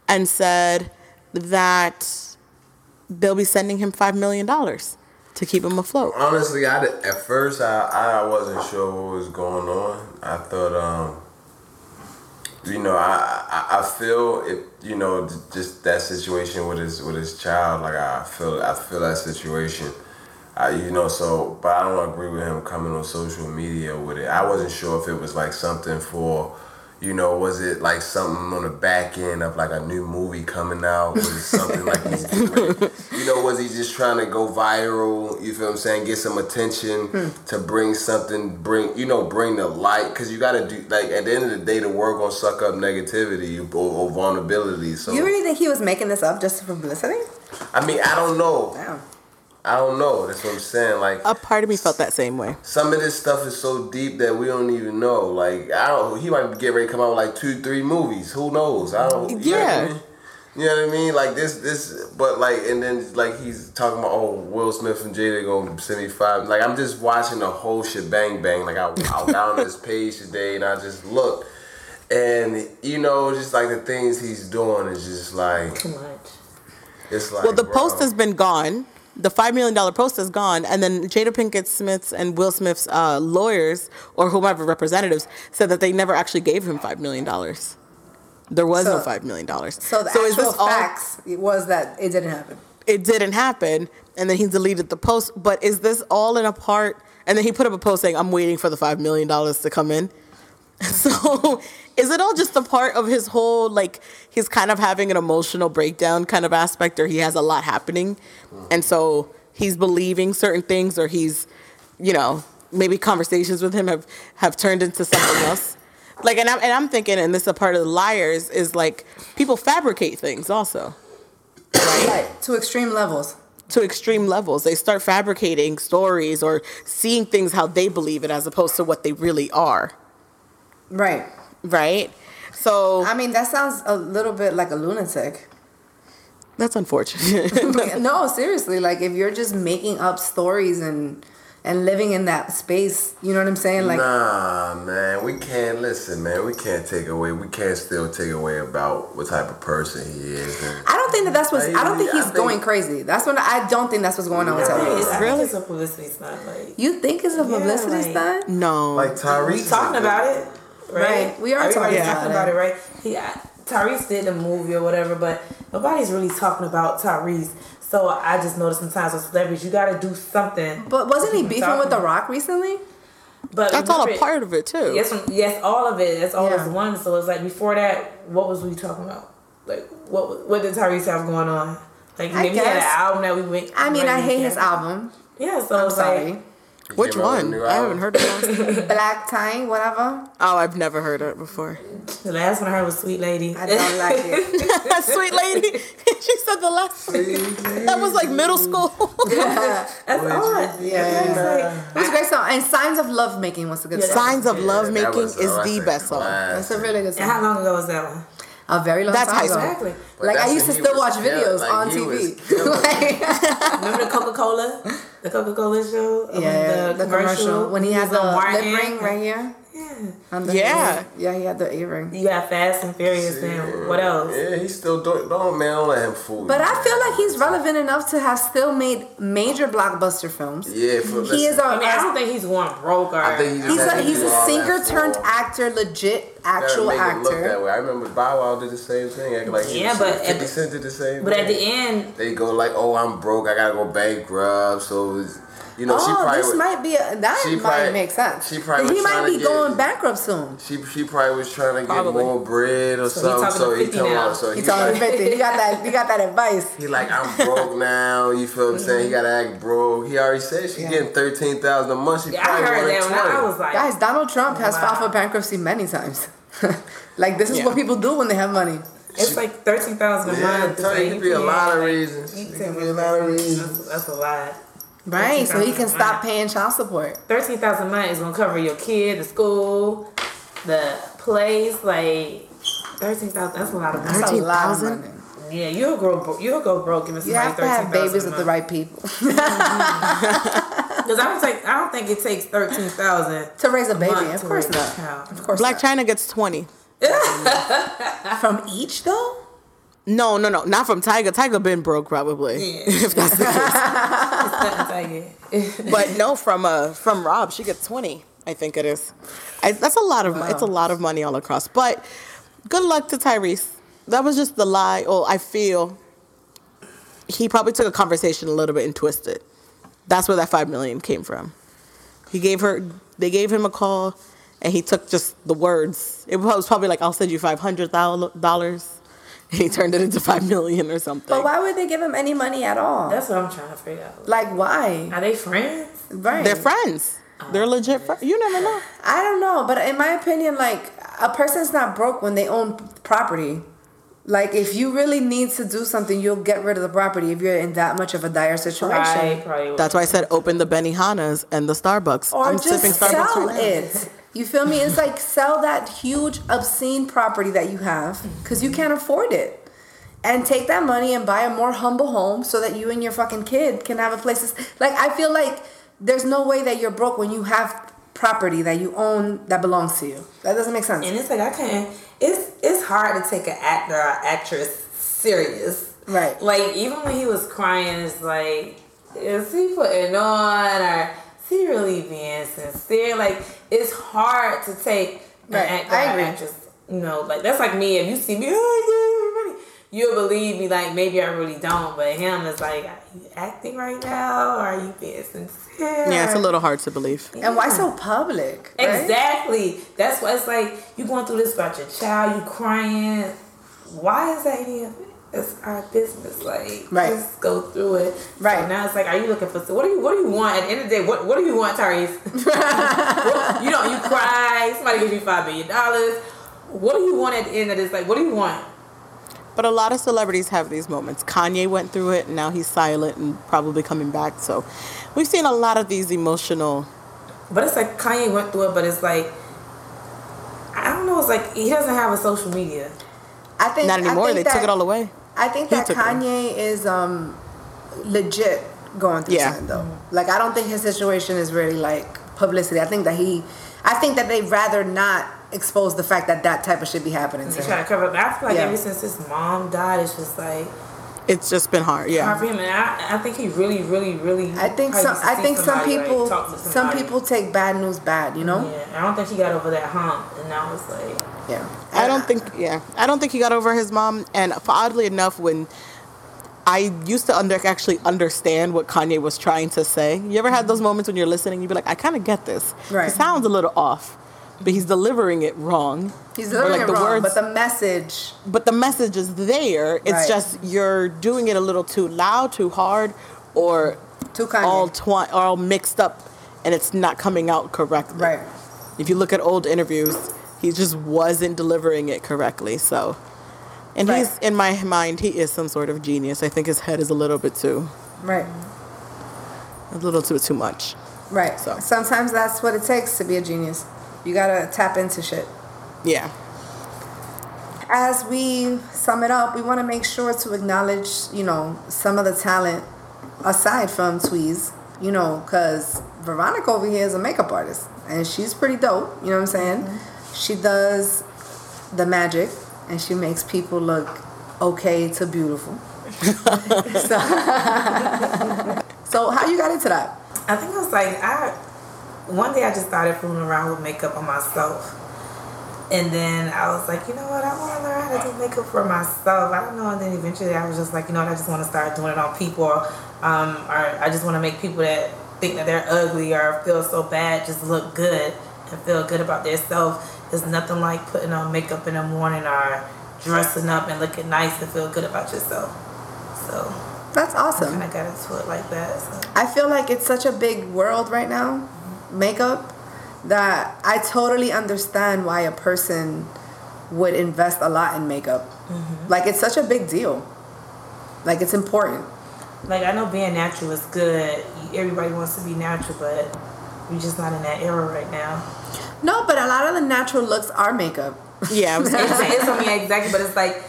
and said that they'll be sending him $5 million to keep him afloat. Honestly, I did, at first I, I wasn't sure what was going on. I thought, um, you know, I, I I feel it. You know, just that situation with his with his child. Like I feel I feel that situation. I, you know, so but I don't agree with him coming on social media with it. I wasn't sure if it was like something for, You know, was it like something on the back end of like a new movie coming out? Was it something like he's, you know, was he just trying to go viral? You feel what I'm saying? Get some attention hmm. to bring something, bring you know, bring the light. Cause you gotta do like at the end of the day, the world gonna suck up negativity or, or vulnerability. So You really think he was making this up just for publicity? I mean, I don't know. Wow. I don't know. That's what I'm saying. Like A part of me felt that same way. some of this stuff is so deep that we don't even know. Like I don't. He might get ready to come out with like two, three movies. Who knows? I don't. You Know I Yeah. mean? You know what I mean? Like this, this, but like, and then like he's talking about, oh, Will Smith and Jada gonna send me five. Like I'm just watching the whole shit bang bang. Like I, I got on this page today and I just look, and you know, just like the things he's doing is just like Too much. it's like. Well, the bro. post has been gone. The five million dollar post is gone, and then Jada Pinkett Smith's and Will Smith's uh, lawyers or whomever representatives said that they never actually gave him five million dollars. There was no five million dollars. So the actual facts it was that it didn't happen. it didn't happen, and then he deleted the post. But is this all in a part? And then he put up a post saying, "I'm waiting for the five million dollars to come in." So, is it all just a part of his whole like he's kind of having an emotional breakdown kind of aspect, or he has a lot happening, and so he's believing certain things, or he's, you know, maybe conversations with him have have turned into something else. Like, and I'm and I'm thinking, and this is a part of the liars is like people fabricate things also Right. To extreme levels. to extreme levels. They start fabricating stories or seeing things how they believe it as opposed to what they really are, Right. right? So I mean, that sounds a little bit like a lunatic. that's unfortunate. no, seriously. Like if you're just making up stories and and living in that space, you know what I'm saying? Like nah, man, we can't listen, man. We can't take away. We can't still take away about what type of person he is. I don't think that that's what's. I don't think I he's think- going crazy. That's what I don't think that's what's going on with No. Tyrese. It's Really? really it's a publicity stunt. Like You think it's a publicity like- stunt? no. like Tyrese, we talking about it, right? Right, we are Everybody's talking talking about about it, right? Yeah, uh, Tyrese did a movie or whatever, but nobody's really talking about Tyrese. So I just noticed sometimes with celebrities, you got to do something. But wasn't he beefing with The Rock recently? But that's all a part of it too. Yes, yes, all of it. That's all Yeah. is one. So it's like before that, what was we talking about? Like what what did Tyrese have going on? Like maybe he had an album that we went. I mean, I hate his album. Yeah, so I'm it's sorry. like He Which came out with a one? I haven't heard of it. Black Tie, whatever. oh, I've never heard it before. the last one I heard was Sweet Lady. I don't like it. Sweet lady. she said the last. One. That was like middle school. yeah, That's odd. Yeah. It was a great song. And Signs of Love Making was a good Yeah, song. Signs of Yeah, love making is the best song. That's a really good And how long ago was that one? A very long That's time high ago. school. Exactly. But Like I used to still was watch killing- videos like, on TV. Like, Remember the Coca Cola, the Coca Cola show? Yeah, the, commercial when he has the on lip ring right here. Yeah. the Yeah. yeah, he had the earring. You got Fast and Furious and what else? Yeah, he's still doing. Don't man, don't let him fool you. But I feel like he's relevant enough to have still made major blockbuster films. yeah, for, He is a. I mean, I don't think he's one broke or. I think he He's a he's a singer turned for- actor, legit actual make it look that actor. way. I remember Bow Wow did the same thing. Acting like Yeah, but at 50 the- Cent did the same. but thing. at the end, they go like, "Oh, I'm broke. I gotta go bankrupt." So, it's- you know, she Oh, probably this would- might be a, that she might probably- make sense. she probably he might be get- going bankrupt soon. She she probably was trying to get Probably. more bread or So something. talking So he told now. her. So He he, told him like, 50. You got that. You got that advice. he like I'm broke now. You feel what I'm saying? He gotta act broke. He already said she's Yeah. getting thirteen thousand a month. She yeah, I probably heard wanted that when I, I 20. was like, Guys, Donald Trump has Wow. filed for bankruptcy many times. like this is Yeah. what people do when they have money. it's like thirteen thousand a Yeah, month. telling you, it could be a lot of reasons. You It could be a lot of reasons. That's, that's a lot. Right, so he can stop paying child support. Thirteen thousand a month is gonna cover your kid, the school, the place. Like thirteen thousand. That's a lot of money. That's a lot of 13,000? Yeah, you'll grow. bro- You'll go broke giving You somebody have to have babies with the right people Because I don't think I don't think it takes thirteen thousand to raise a baby. Of course not. Of course Blac not. Chyna gets 20. From each though. No, no, no, not from Tyga. Tyga been broke probably. Yeah. if that's the case. Nothing to take it. But no, from uh from Rob, she gets 20. I think it is. I, that's a lot of it's a lot of money all across. But good luck to Tyrese. That was just the lie. Oh, I feel he probably took a conversation a little bit and twisted. That's where that five million came from. He gave her. They gave him a call, and he took just the words. It was probably like, "I'll send you five hundred dollars," and he turned it into five million or something. But why would they give him any money at all? That's what I'm trying to figure out. like why? Are they friends? Right. They're friends. Oh, They're legit friends. You never know. I don't know, but in my opinion, like a person's not broke when they own property. Like if you really need to do something, you'll get rid of the property if you're in that much of a dire situation. Right, probably. That's why I said open the Benihana's and the Starbucks. Or I'm just sipping Starbucks sell right now. it. You feel me? It's like sell that huge obscene property that you have because you can't afford it. And take that money and buy a more humble home so that you and your fucking kid can have a place. To, like I feel like there's no way that you're broke when you have property that you own that belongs to you. That doesn't make sense. And it's like I can't. It's it's hard to take an actor or actress serious. Right. Like even when he was crying, it's like, is he putting on or he really being sincere? Like it's hard to take Right. an actor I or agree. actress. You know, like that's like me. If you see me, oh yeah, you'll believe me. Like maybe I really don't, but him is like, are you acting right now or are you being sincere? Yeah, it's a little hard to believe. and why so public? right? Exactly. That's why it's like you going through this about your child, you crying. Why is that any of it? It's our business. Like Right. just go through it. Right. So now it's like, are you looking for what do you what do you want at the end of the day? What what do you want, Tyrese? You know, you cry, somebody gives you five billion dollars. What do you want at the end of this? Like, what do you want? But a lot of celebrities have these moments. Kanye went through it, and now he's silent and probably coming back. So we've seen a lot of these emotional. But it's like Kanye went through it, but it's like I don't know, it's like he doesn't have a social media. I think Not I anymore. think They that- took it all away. I think He that. Kanye is um legit going through Yeah. something though. Like I don't think his situation is really like publicity. I think that he, I think that they'd rather not expose the fact that that type of shit be happening to They him. try to cover up. I feel like Yeah. ever since his mom died, it's just like It's just been hard. yeah. hard Yeah. for him. And I, I think he really, really, really. I think some. I think some somebody, like, people. some people take bad news bad. You know. Yeah, I don't think he got over that hump, and now it's like. Yeah. I don't think. Yeah. I don't think he got over his mom. And oddly enough, when I used to under actually understand what Kanye was trying to say. You ever had those mm-hmm. moments when you're listening, you'd be like, I kind of get this. Right. It sounds a little off, but he's delivering it wrong. He's delivering like, it the wrong, words- but the message. but the message is there. It's Right. just you're doing it a little too loud, too hard, or Too Kanye. all twi- all mixed up, and it's not coming out correctly. Right. If you look at old interviews, he just wasn't delivering it correctly. So, and Right. he's in my mind, he is some sort of genius. I think his head is a little bit too, Right. a little too too much. Right. So. Sometimes that's what it takes to be a genius. You gotta tap into shit. Yeah. As we sum it up, we want to make sure to acknowledge, you know, some of the talent aside from Tweez, you know, because Veronica over here is a makeup artist and she's pretty dope. You know what I'm saying? Mm-hmm. She does the magic and she makes people look okay to beautiful. so, so, how you got into that? I think it was like, I. One day I just started fooling around with makeup on myself. And then I was like, you know what? I want to learn how to do makeup for myself. I don't know. And then eventually I was just like, you know what? I just want to start doing it on people. Um, or I just want to make people that think that they're ugly or feel so bad just look good and feel good about themselves. There's nothing like putting on makeup in the morning or dressing up and looking nice and feel good about yourself. So That's awesome. of got into it like that. So. I feel like it's such a big world right now, makeup, that I totally understand why a person would invest a lot in makeup. Mm-hmm. Like it's such a big deal. Like it's important. Like I know being natural is good. Everybody wants to be natural, but we're just not in that era right now. No, but a lot of the natural looks are makeup. Yeah. I was it's, it's on me exactly, but it's like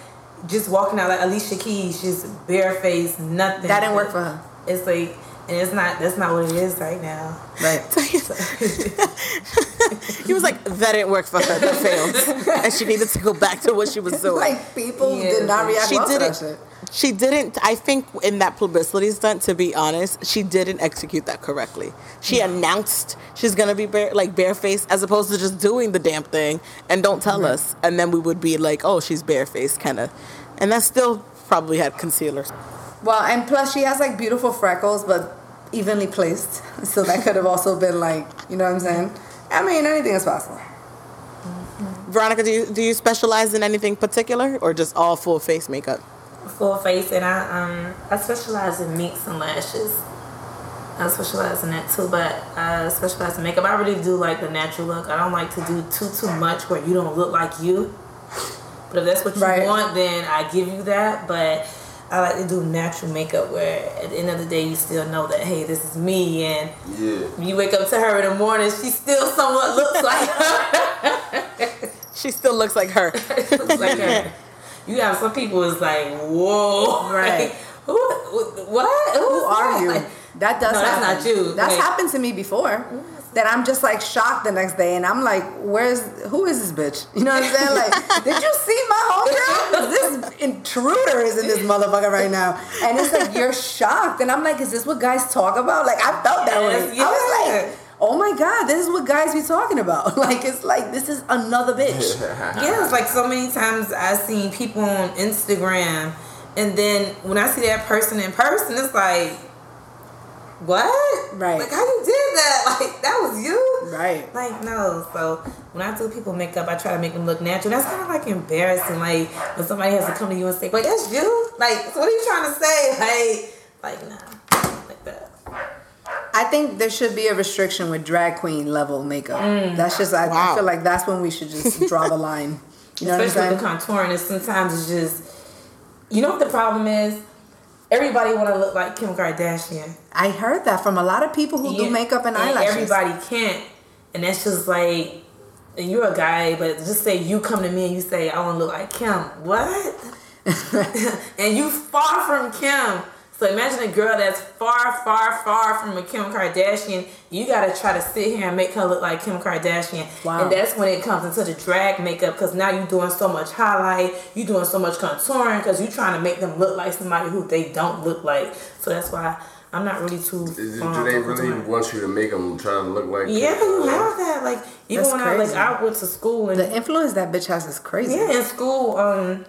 just walking out like Alicia Keys, just bare nothing. That didn't work for her. It's like, and it's not. That's not what it is right now. Right. he was like, that didn't work for her. That failed, and she needed to go back to what she was doing. like people Yeah, did not react she well to didn't. She didn't. I think in that publicity stunt, to be honest, she didn't execute that correctly. She announced she's gonna be bare, like barefaced, as opposed to just doing the damn thing and don't tell us, and then we would be like, oh, she's barefaced, kind of, and that still probably had concealer. Well, and plus she has like beautiful freckles, but evenly placed. So that could have also been like, you know what I'm saying? I mean, anything is possible. Veronica, do you do you specialize in anything particular or just all full face makeup? Full face, and I um I specialize in minks and lashes. I specialize in that too, but I specialize in makeup. I really do like the natural look. I don't like to do too too much where you don't look like you. But if that's what you Right. want, then I give you that. But I like to do natural makeup where at the end of the day you still know that hey, this is me, and Yeah. you wake up to her in the morning, she still somewhat looks like her. She still looks like her. looks like her. You have some people is like, whoa, Right. Like, who, wh- what? Who, Who are you? Like, That does No, that's happen. not you. That's Like- happened to me before. Mm-hmm. That I'm just like shocked the next day, and I'm like, "Where's who is this bitch?" You know what I'm saying? Like, did you see my homegirl? This intruder is in this motherfucker right now, and it's like you're shocked, and I'm like, "Is this what guys talk about?" Like, I felt that way. Yes, I was like, "Oh my god, this is what guys be talking about." Like, it's like this is another bitch. yeah, it's like so many times I've seen people on Instagram, and then when I see that person in person, it's like, what? Right. Like, how you did that? Like, that was you? Right. Like, no. So, when I do people makeup, I try to make them look natural. That's kind of like embarrassing. Like, when somebody has to come to you and say, wait, that's you? Like, so what are you trying to say? Like, like, nah. Like that. I think there should be a restriction with drag queen level makeup. Mm. That's just I, I feel like that's when we should just draw the line. You know Especially what I'm with the contouring, is sometimes it's just, you know what the problem is? Everybody want to look like Kim Kardashian. I heard that from a lot of people who do Yeah, makeup and eyelashes. Everybody can't, and that's just like, and you're a guy, but just say you come to me and you say I want to look like Kim. What? and you far from Kim. So imagine a girl that's far, far, far from a Kim Kardashian. You gotta try to sit here and make her look like Kim Kardashian. Wow. And that's when it comes into the drag makeup because now you're doing so much highlight, you're doing so much contouring because you're trying to make them look like somebody who they don't look like. So that's why I'm not really too. Is it, do they really contouring. want you to make them try to look like? Yeah, Kim? you have that. Like even That's when I like I went to school and The influence that bitch has is crazy. yeah, in school, um,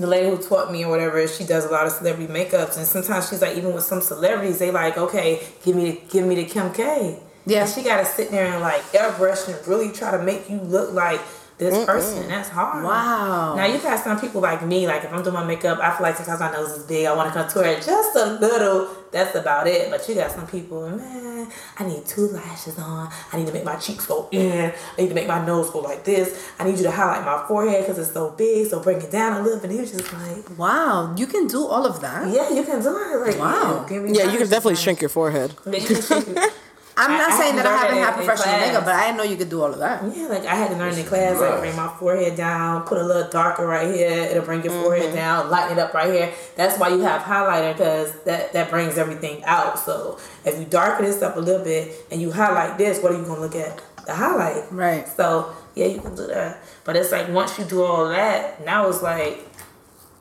the lady who taught me or whatever, she does a lot of celebrity makeups, and sometimes she's like, even with some celebrities, they like, okay, give me, the, give me the Kim K. Yeah. And she got to sit there and like airbrush and really try to make you look like this person. That's hard. Wow. Now you got some people like me, like if I'm doing my makeup, I feel like sometimes my nose is big, I want to contour it just a little. That's about it. But you got some people, man, I need two lashes on. I need to make my cheeks go in. I need to make my nose go like this. I need you to highlight my forehead because it's so big, so bring it down a little bit. And he was just like, Wow, you can do all of that. yeah, you can do it. Like, Wow. yeah, give me Yeah, you can definitely on. shrink your forehead. Yeah, you can shrink it. I'm not I saying that I haven't haven't had professional class. makeup, but I didn't know you could do all of that. Yeah, like I had to learn in class, like bring my forehead down, put a little darker right here. It'll bring your forehead mm-hmm. down, lighten it up right here. That's why you have highlighter because that that brings everything out. So if you darken this up a little bit and you highlight this, what are you gonna look at? The highlight. Right. So yeah, you can do that. But it's like once you do all that, now it's like,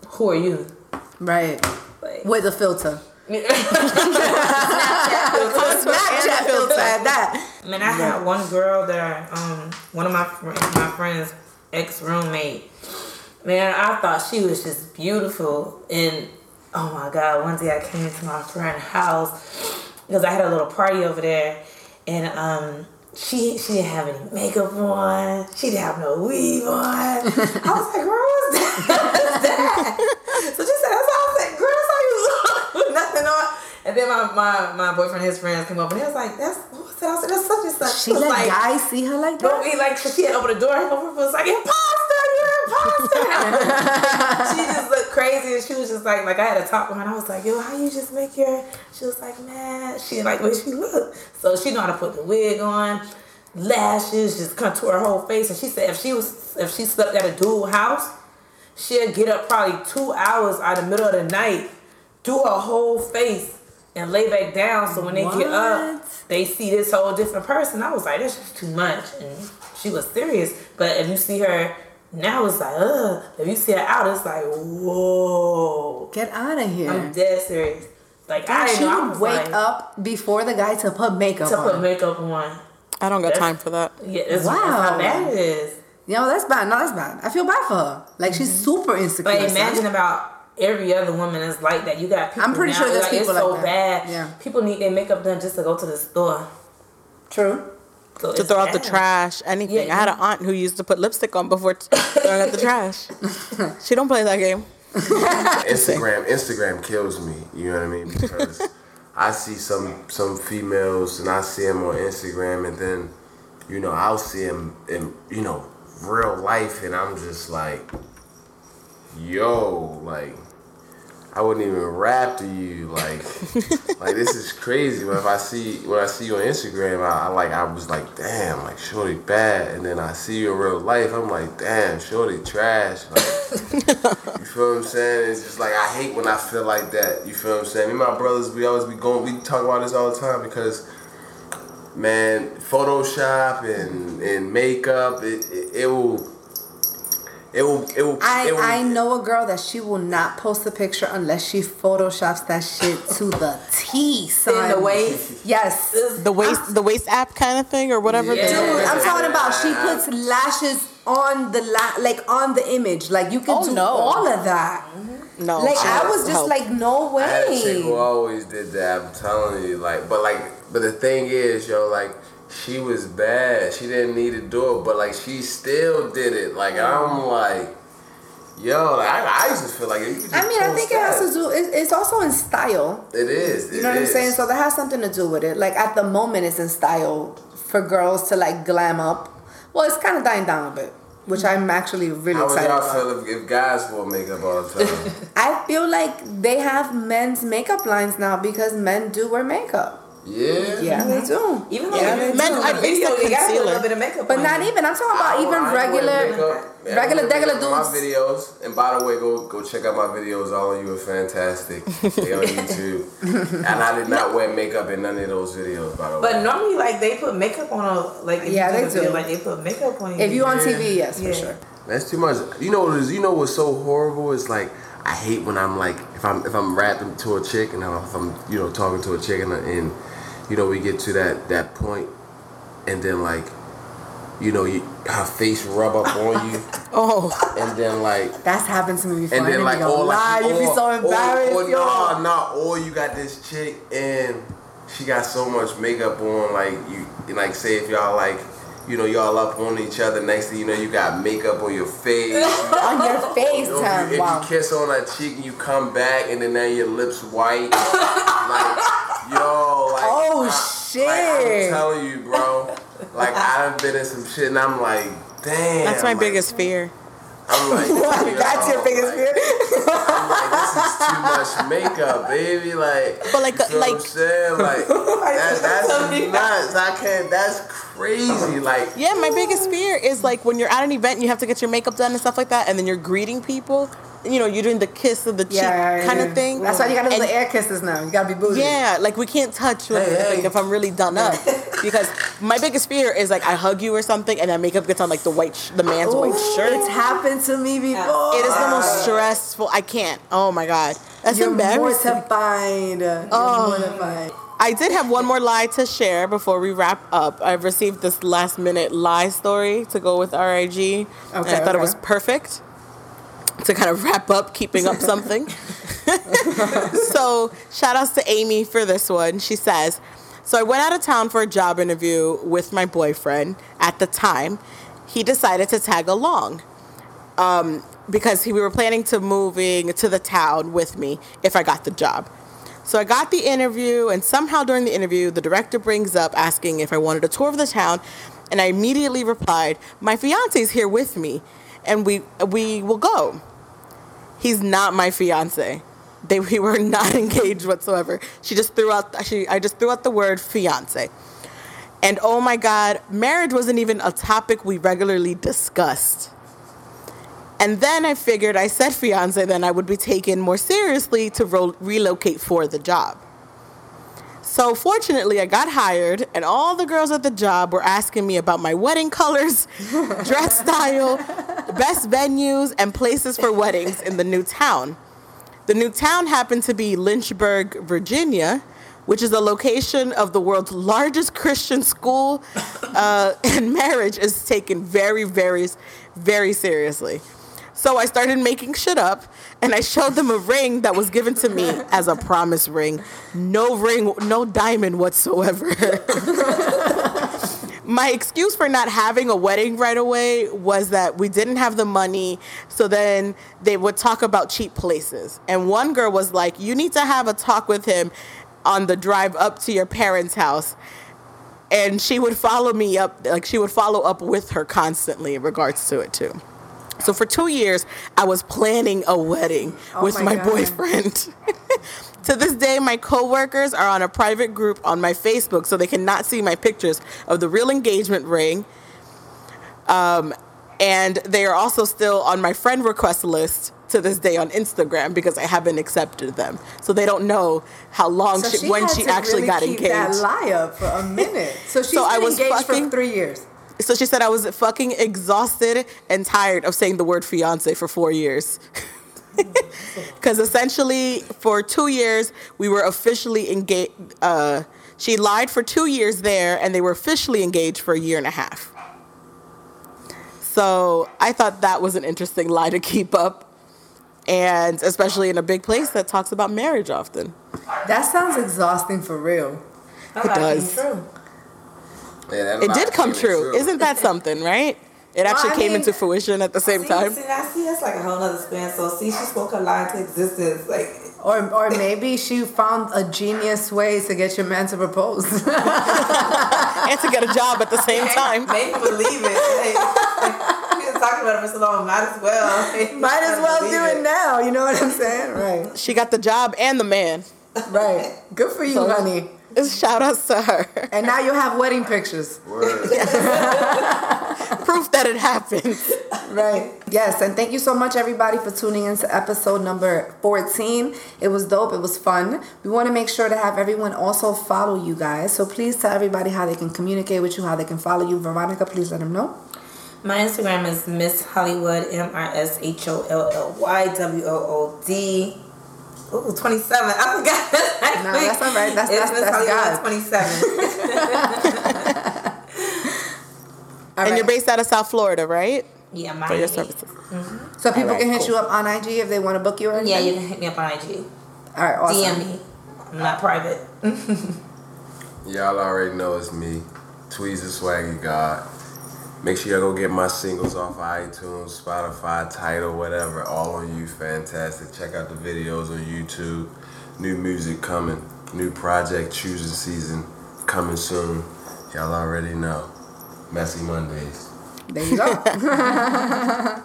who are you? Right. Like, With a filter. Snapchat Snapchat filter at that. Man, I had one girl that um one of my fr- my friends ex roommate. Man, I thought she was just beautiful, and oh my god, one day I came to my friend's house because I had a little party over there, and um. She she didn't have any makeup on. She didn't have no weave on. I was like, girl, what's that? What's that? So she said, that's all I said, girl, that's how you look with nothing on. And then my, my, my boyfriend and his friends came up and he was like, that's what's that? I said, that's such and such. She was let guys see her like but that. we like, she had opened the door, and was like, imposter, you're imposter. she just looked crazy, and she was just like, like I had to talk with her, and I was like, yo, how you just make your? She was like, man, she like the way she looked, so she know how to put the wig on, lashes, just contour her whole face, and she said if she was, if she slept at a dual house, she'd get up probably two hours out of the middle of the night, do her whole face. And lay back down so when they get up, they see this whole different person. I was like, that's just too much. And she was serious. But if you see her now, it's like, ugh. If you see her out, it's like, whoa. Get out of here. I'm dead serious. Like, I God, didn't she know. I would wake like, up before the guy to put makeup to on. put makeup on. I don't got That's- time for that. Yeah, that's, Wow. that's how bad it is. Yo, that's bad. No, that's bad. I feel bad for her. Like she's super insecure. Mm-hmm. But son. imagine about every other woman is like that. You got people I'm pretty now, sure there's like, people it's so like that. bad. Yeah. People need their makeup done just to go to the store. True. So to it's throw out the trash, anything. Yeah, I had yeah. an aunt who used to put lipstick on before t- throwing out the trash. She don't play that game. Instagram Instagram kills me. You know what I mean? Because I see some some females and I see them on Instagram, and then you know I'll see them in you know real life, and I'm just like, yo, like. I wouldn't even rap to you, like, like this is crazy. But if I see when I see you on Instagram, I, I like I was like, damn, like shorty bad, and then I see you in real life, I'm like, damn, shorty trash. Like, you feel what I'm saying? It's just like I hate when I feel like that. You feel what I'm saying? Me and my brothers, we always be going. We talk about this all the time because, man, Photoshop and and makeup, it it, it will. It will. It will. I, it will, I know a girl that she will not post a picture unless she photoshops that shit to the T, son. In the waist. Yes. The waist, the waist app kind of thing, or whatever. Yeah. Dude, I'm talking about she puts lashes on the la- like on the image. Like you can Oh, do no. all of that. Mm-hmm. No, Like she I was just help. like, no I had a chick who always did that. I'm telling you, like, but like, but the thing is, yo, like, she was bad. She didn't need to do it, but like, she still did it. Like, I'm like, yo, like, I, I used to feel like you could just I mean, I think it has to do. It, it's also in style. It is. You know what I'm saying? So that has something to do with it. Like at the moment, it's in style for girls to like glam up. Well, it's kind of dying down a bit, which I'm actually really how would y'all about. feel if, if guys wore makeup all the time? I feel like they have men's makeup lines now because men do wear makeup. Yeah. Yeah, they do. Even though yeah, you they Men do. are- video, the you got a little bit of makeup But on not even. I'm talking about I- even regular, makeup. Yeah, regular, regular makeup on My dudes. videos, and by the way, go go check out my videos. All of you are fantastic. they on YouTube, and I did not wear makeup in none of those videos. By the way, But normally, like they put makeup on a like. If Yeah, you they do video. Like they put makeup on you. If you on Yeah. TV, yes, Yeah. for sure. That's too much. You know what is? You know what's so horrible? It's like I hate when I'm like if I'm if I'm rapping to a chick and I'm, if I'm you know talking to a chick and, and you know we get to that that point and then like you know you her face rub up on you Oh, and then like That's happened to me before. and then like even oh lie. like you be so embarrassed. or, yo. no no or you got this chick and she got so much makeup on like you like say if y'all like you know y'all up on each other next thing you know you got makeup on your face on your face, You know, time. you, if Wow. you kiss on that cheek and you come back and then now your lips white, like Oh, I- shit. Like, I'm telling you, bro. Like I've been in some shit and I'm like, damn. that's my like, biggest fear. I'm like, yo, That's your biggest like, fear. I'm like, this is too much makeup, baby. Like, But like- you feel what I'm like- saying? Like, that, that's nuts. I can't. That's crazy. Like, Yeah, my biggest fear is like when you're at an event and you have to get your makeup done and stuff like that, and then you're greeting people. You know, you're doing the kiss of the cheek Yeah, kind yeah. of thing. That's why you gotta do And- the air kisses now. You gotta be bougie. Yeah, like we can't touch with Hey, like, hey. if I'm really done up because my biggest fear is like I hug you or something and that makeup gets on like the white sh- the man's white shirt. It's happened to me before. It is the most stressful. I can't. Oh my god, that's You're embarrassing. mortified. You're Oh. mortified. I did have one more lie to share before we wrap up. I've received this last minute lie story to go with RIG. and I Okay, thought it was perfect to kind of wrap up keeping up something. so, shout outs to Amy for this one. She says, So I went out of town for a job interview with my boyfriend at the time. He decided to tag along um, because we were planning to moving to the town with me if I got the job. So I got the interview, and somehow during the interview, the director brings up asking if I wanted a tour of the town, and I immediately replied, "My fiance's here with me, and we we will go." He's not my fiance. They we were not engaged whatsoever. She just threw out she I just threw out the word fiance. And oh my god, marriage wasn't even a topic we regularly discussed. And then I figured I said fiance, then I would be taken more seriously to ro- relocate for the job. So fortunately, I got hired, and all the girls at the job were asking me about my wedding colors, dress style, best venues, and places for weddings in the new town. The new town happened to be Lynchburg, Virginia, which is the location of the world's largest Christian school, uh, and marriage is taken very, very, very seriously. So I started making shit up, and I showed them a ring that was given to me as a promise ring. No ring, no diamond whatsoever. my excuse for not having a wedding right away was that we didn't have the money. So then they would talk about cheap places. And one girl was like, You need to have a talk with him on the drive up to your parents' house. And she would follow me up, like, she would follow up with her constantly in regards to it, too. So for two years, I was planning a wedding Oh with my my, boyfriend. to this day, my coworkers are on a private group on my Facebook, so they cannot see my pictures of the real engagement ring. Um, and they are also still on my friend request list to this day on Instagram because I haven't accepted them. So they don't know how long So she, when she actually really got keep That engaged. lie up for a minute. So she's So I was engaged fucking- for three years. So she said I was fucking exhausted and tired of saying the word fiance for four years. Because essentially, for two years, we were officially engaged. Uh, she lied for two years there, and they were officially engaged for a year and a half. So I thought that was an interesting lie to keep up. And especially in a big place that talks about marriage often. That sounds exhausting for real. That It lie came does. True. Yeah, It did come came true. Isn't that something, right? It actually I came mean- into fruition at the same See, time. See, I see that's like a whole other spin. So see, she spoke her lie into existence. Like Or, or maybe she found a genius way to get your man to propose. and to get a job at the same time. Make believe it. Like, we been talking about it for so long. Might as well. like, Might as well believe do it now. You know what I'm saying? Right. She got the job and the man. Right. Good for you, So- honey. Shout outs to her. And now you'll have wedding pictures. Proof that it happened. Right. Yes, and thank you so much, everybody, for tuning in to episode number 14. It was dope. It was fun. We want to make sure to have everyone also follow you guys. So please tell everybody how they can communicate with you, how they can follow you. Veronica, please let them know. My Instagram is Miss Hollywood, M I S H O L L Y W O O D. Ooh, 27. I forgot. Nah, that's all right. That's- it's that's- Miss that's Hollywood 27. All and you're based out of South Florida, right? yeah, For Miami. your services. Mm-hmm. so people all right, can hit cool. you up on IG if they want to book you or Yeah, you can hit me up on IG. All right, awesome. DM me. I'm not private. Y'all already know it's me, Tweezer Swaggy God. Make sure y'all go get my singles off iTunes, Spotify, Tidal, whatever. All on you, fantastic. Check out the videos on YouTube. New music coming. New project choosing season coming soon. Y'all already know. Messy Mondays. There you go.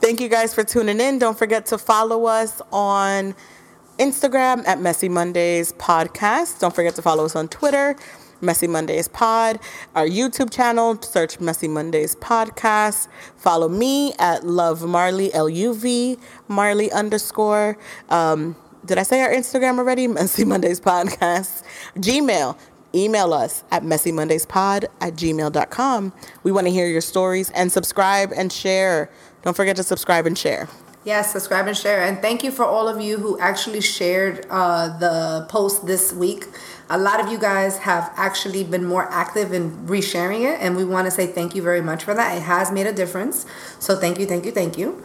Thank you guys for tuning in. Don't forget to follow us on Instagram at Messy Mondays Podcast. Don't forget to follow us on Twitter, Messy Mondays Pod. Our YouTube channel, search Messy Mondays Podcast. Follow me at Love Marley, L U V, Marley underscore. Um, did I say our Instagram already? Messy Mondays Podcast. Gmail. Email us at messymondayspod at gmail.com. We want to hear your stories and subscribe and share. Don't forget to subscribe and share. Yes, subscribe and share. And thank you for all of you who actually shared uh, the post this week. A lot of you guys have actually been more active in resharing it, and we want to say thank you very much for that. It has made a difference. So thank you, thank you, thank you.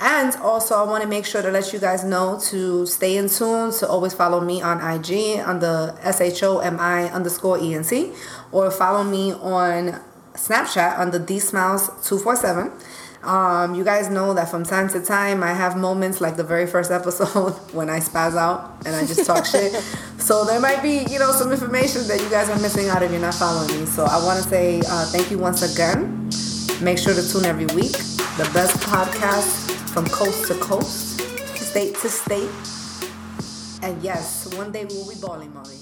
And also, I want to make sure to let you guys know to stay in tune, to always follow me on IG on the S H O M I underscore E N C, or follow me on Snapchat on the D Smiles 247. Um, you guys know that from time to time I have moments like the very first episode when I spaz out and I just talk shit. So there might be, you know, some information that you guys are missing out if you're not following me. So I want to say uh, thank you once again. Make sure to tune every week. The best podcast from coast to coast, state to state. And yes, one day we'll be balling, Molly.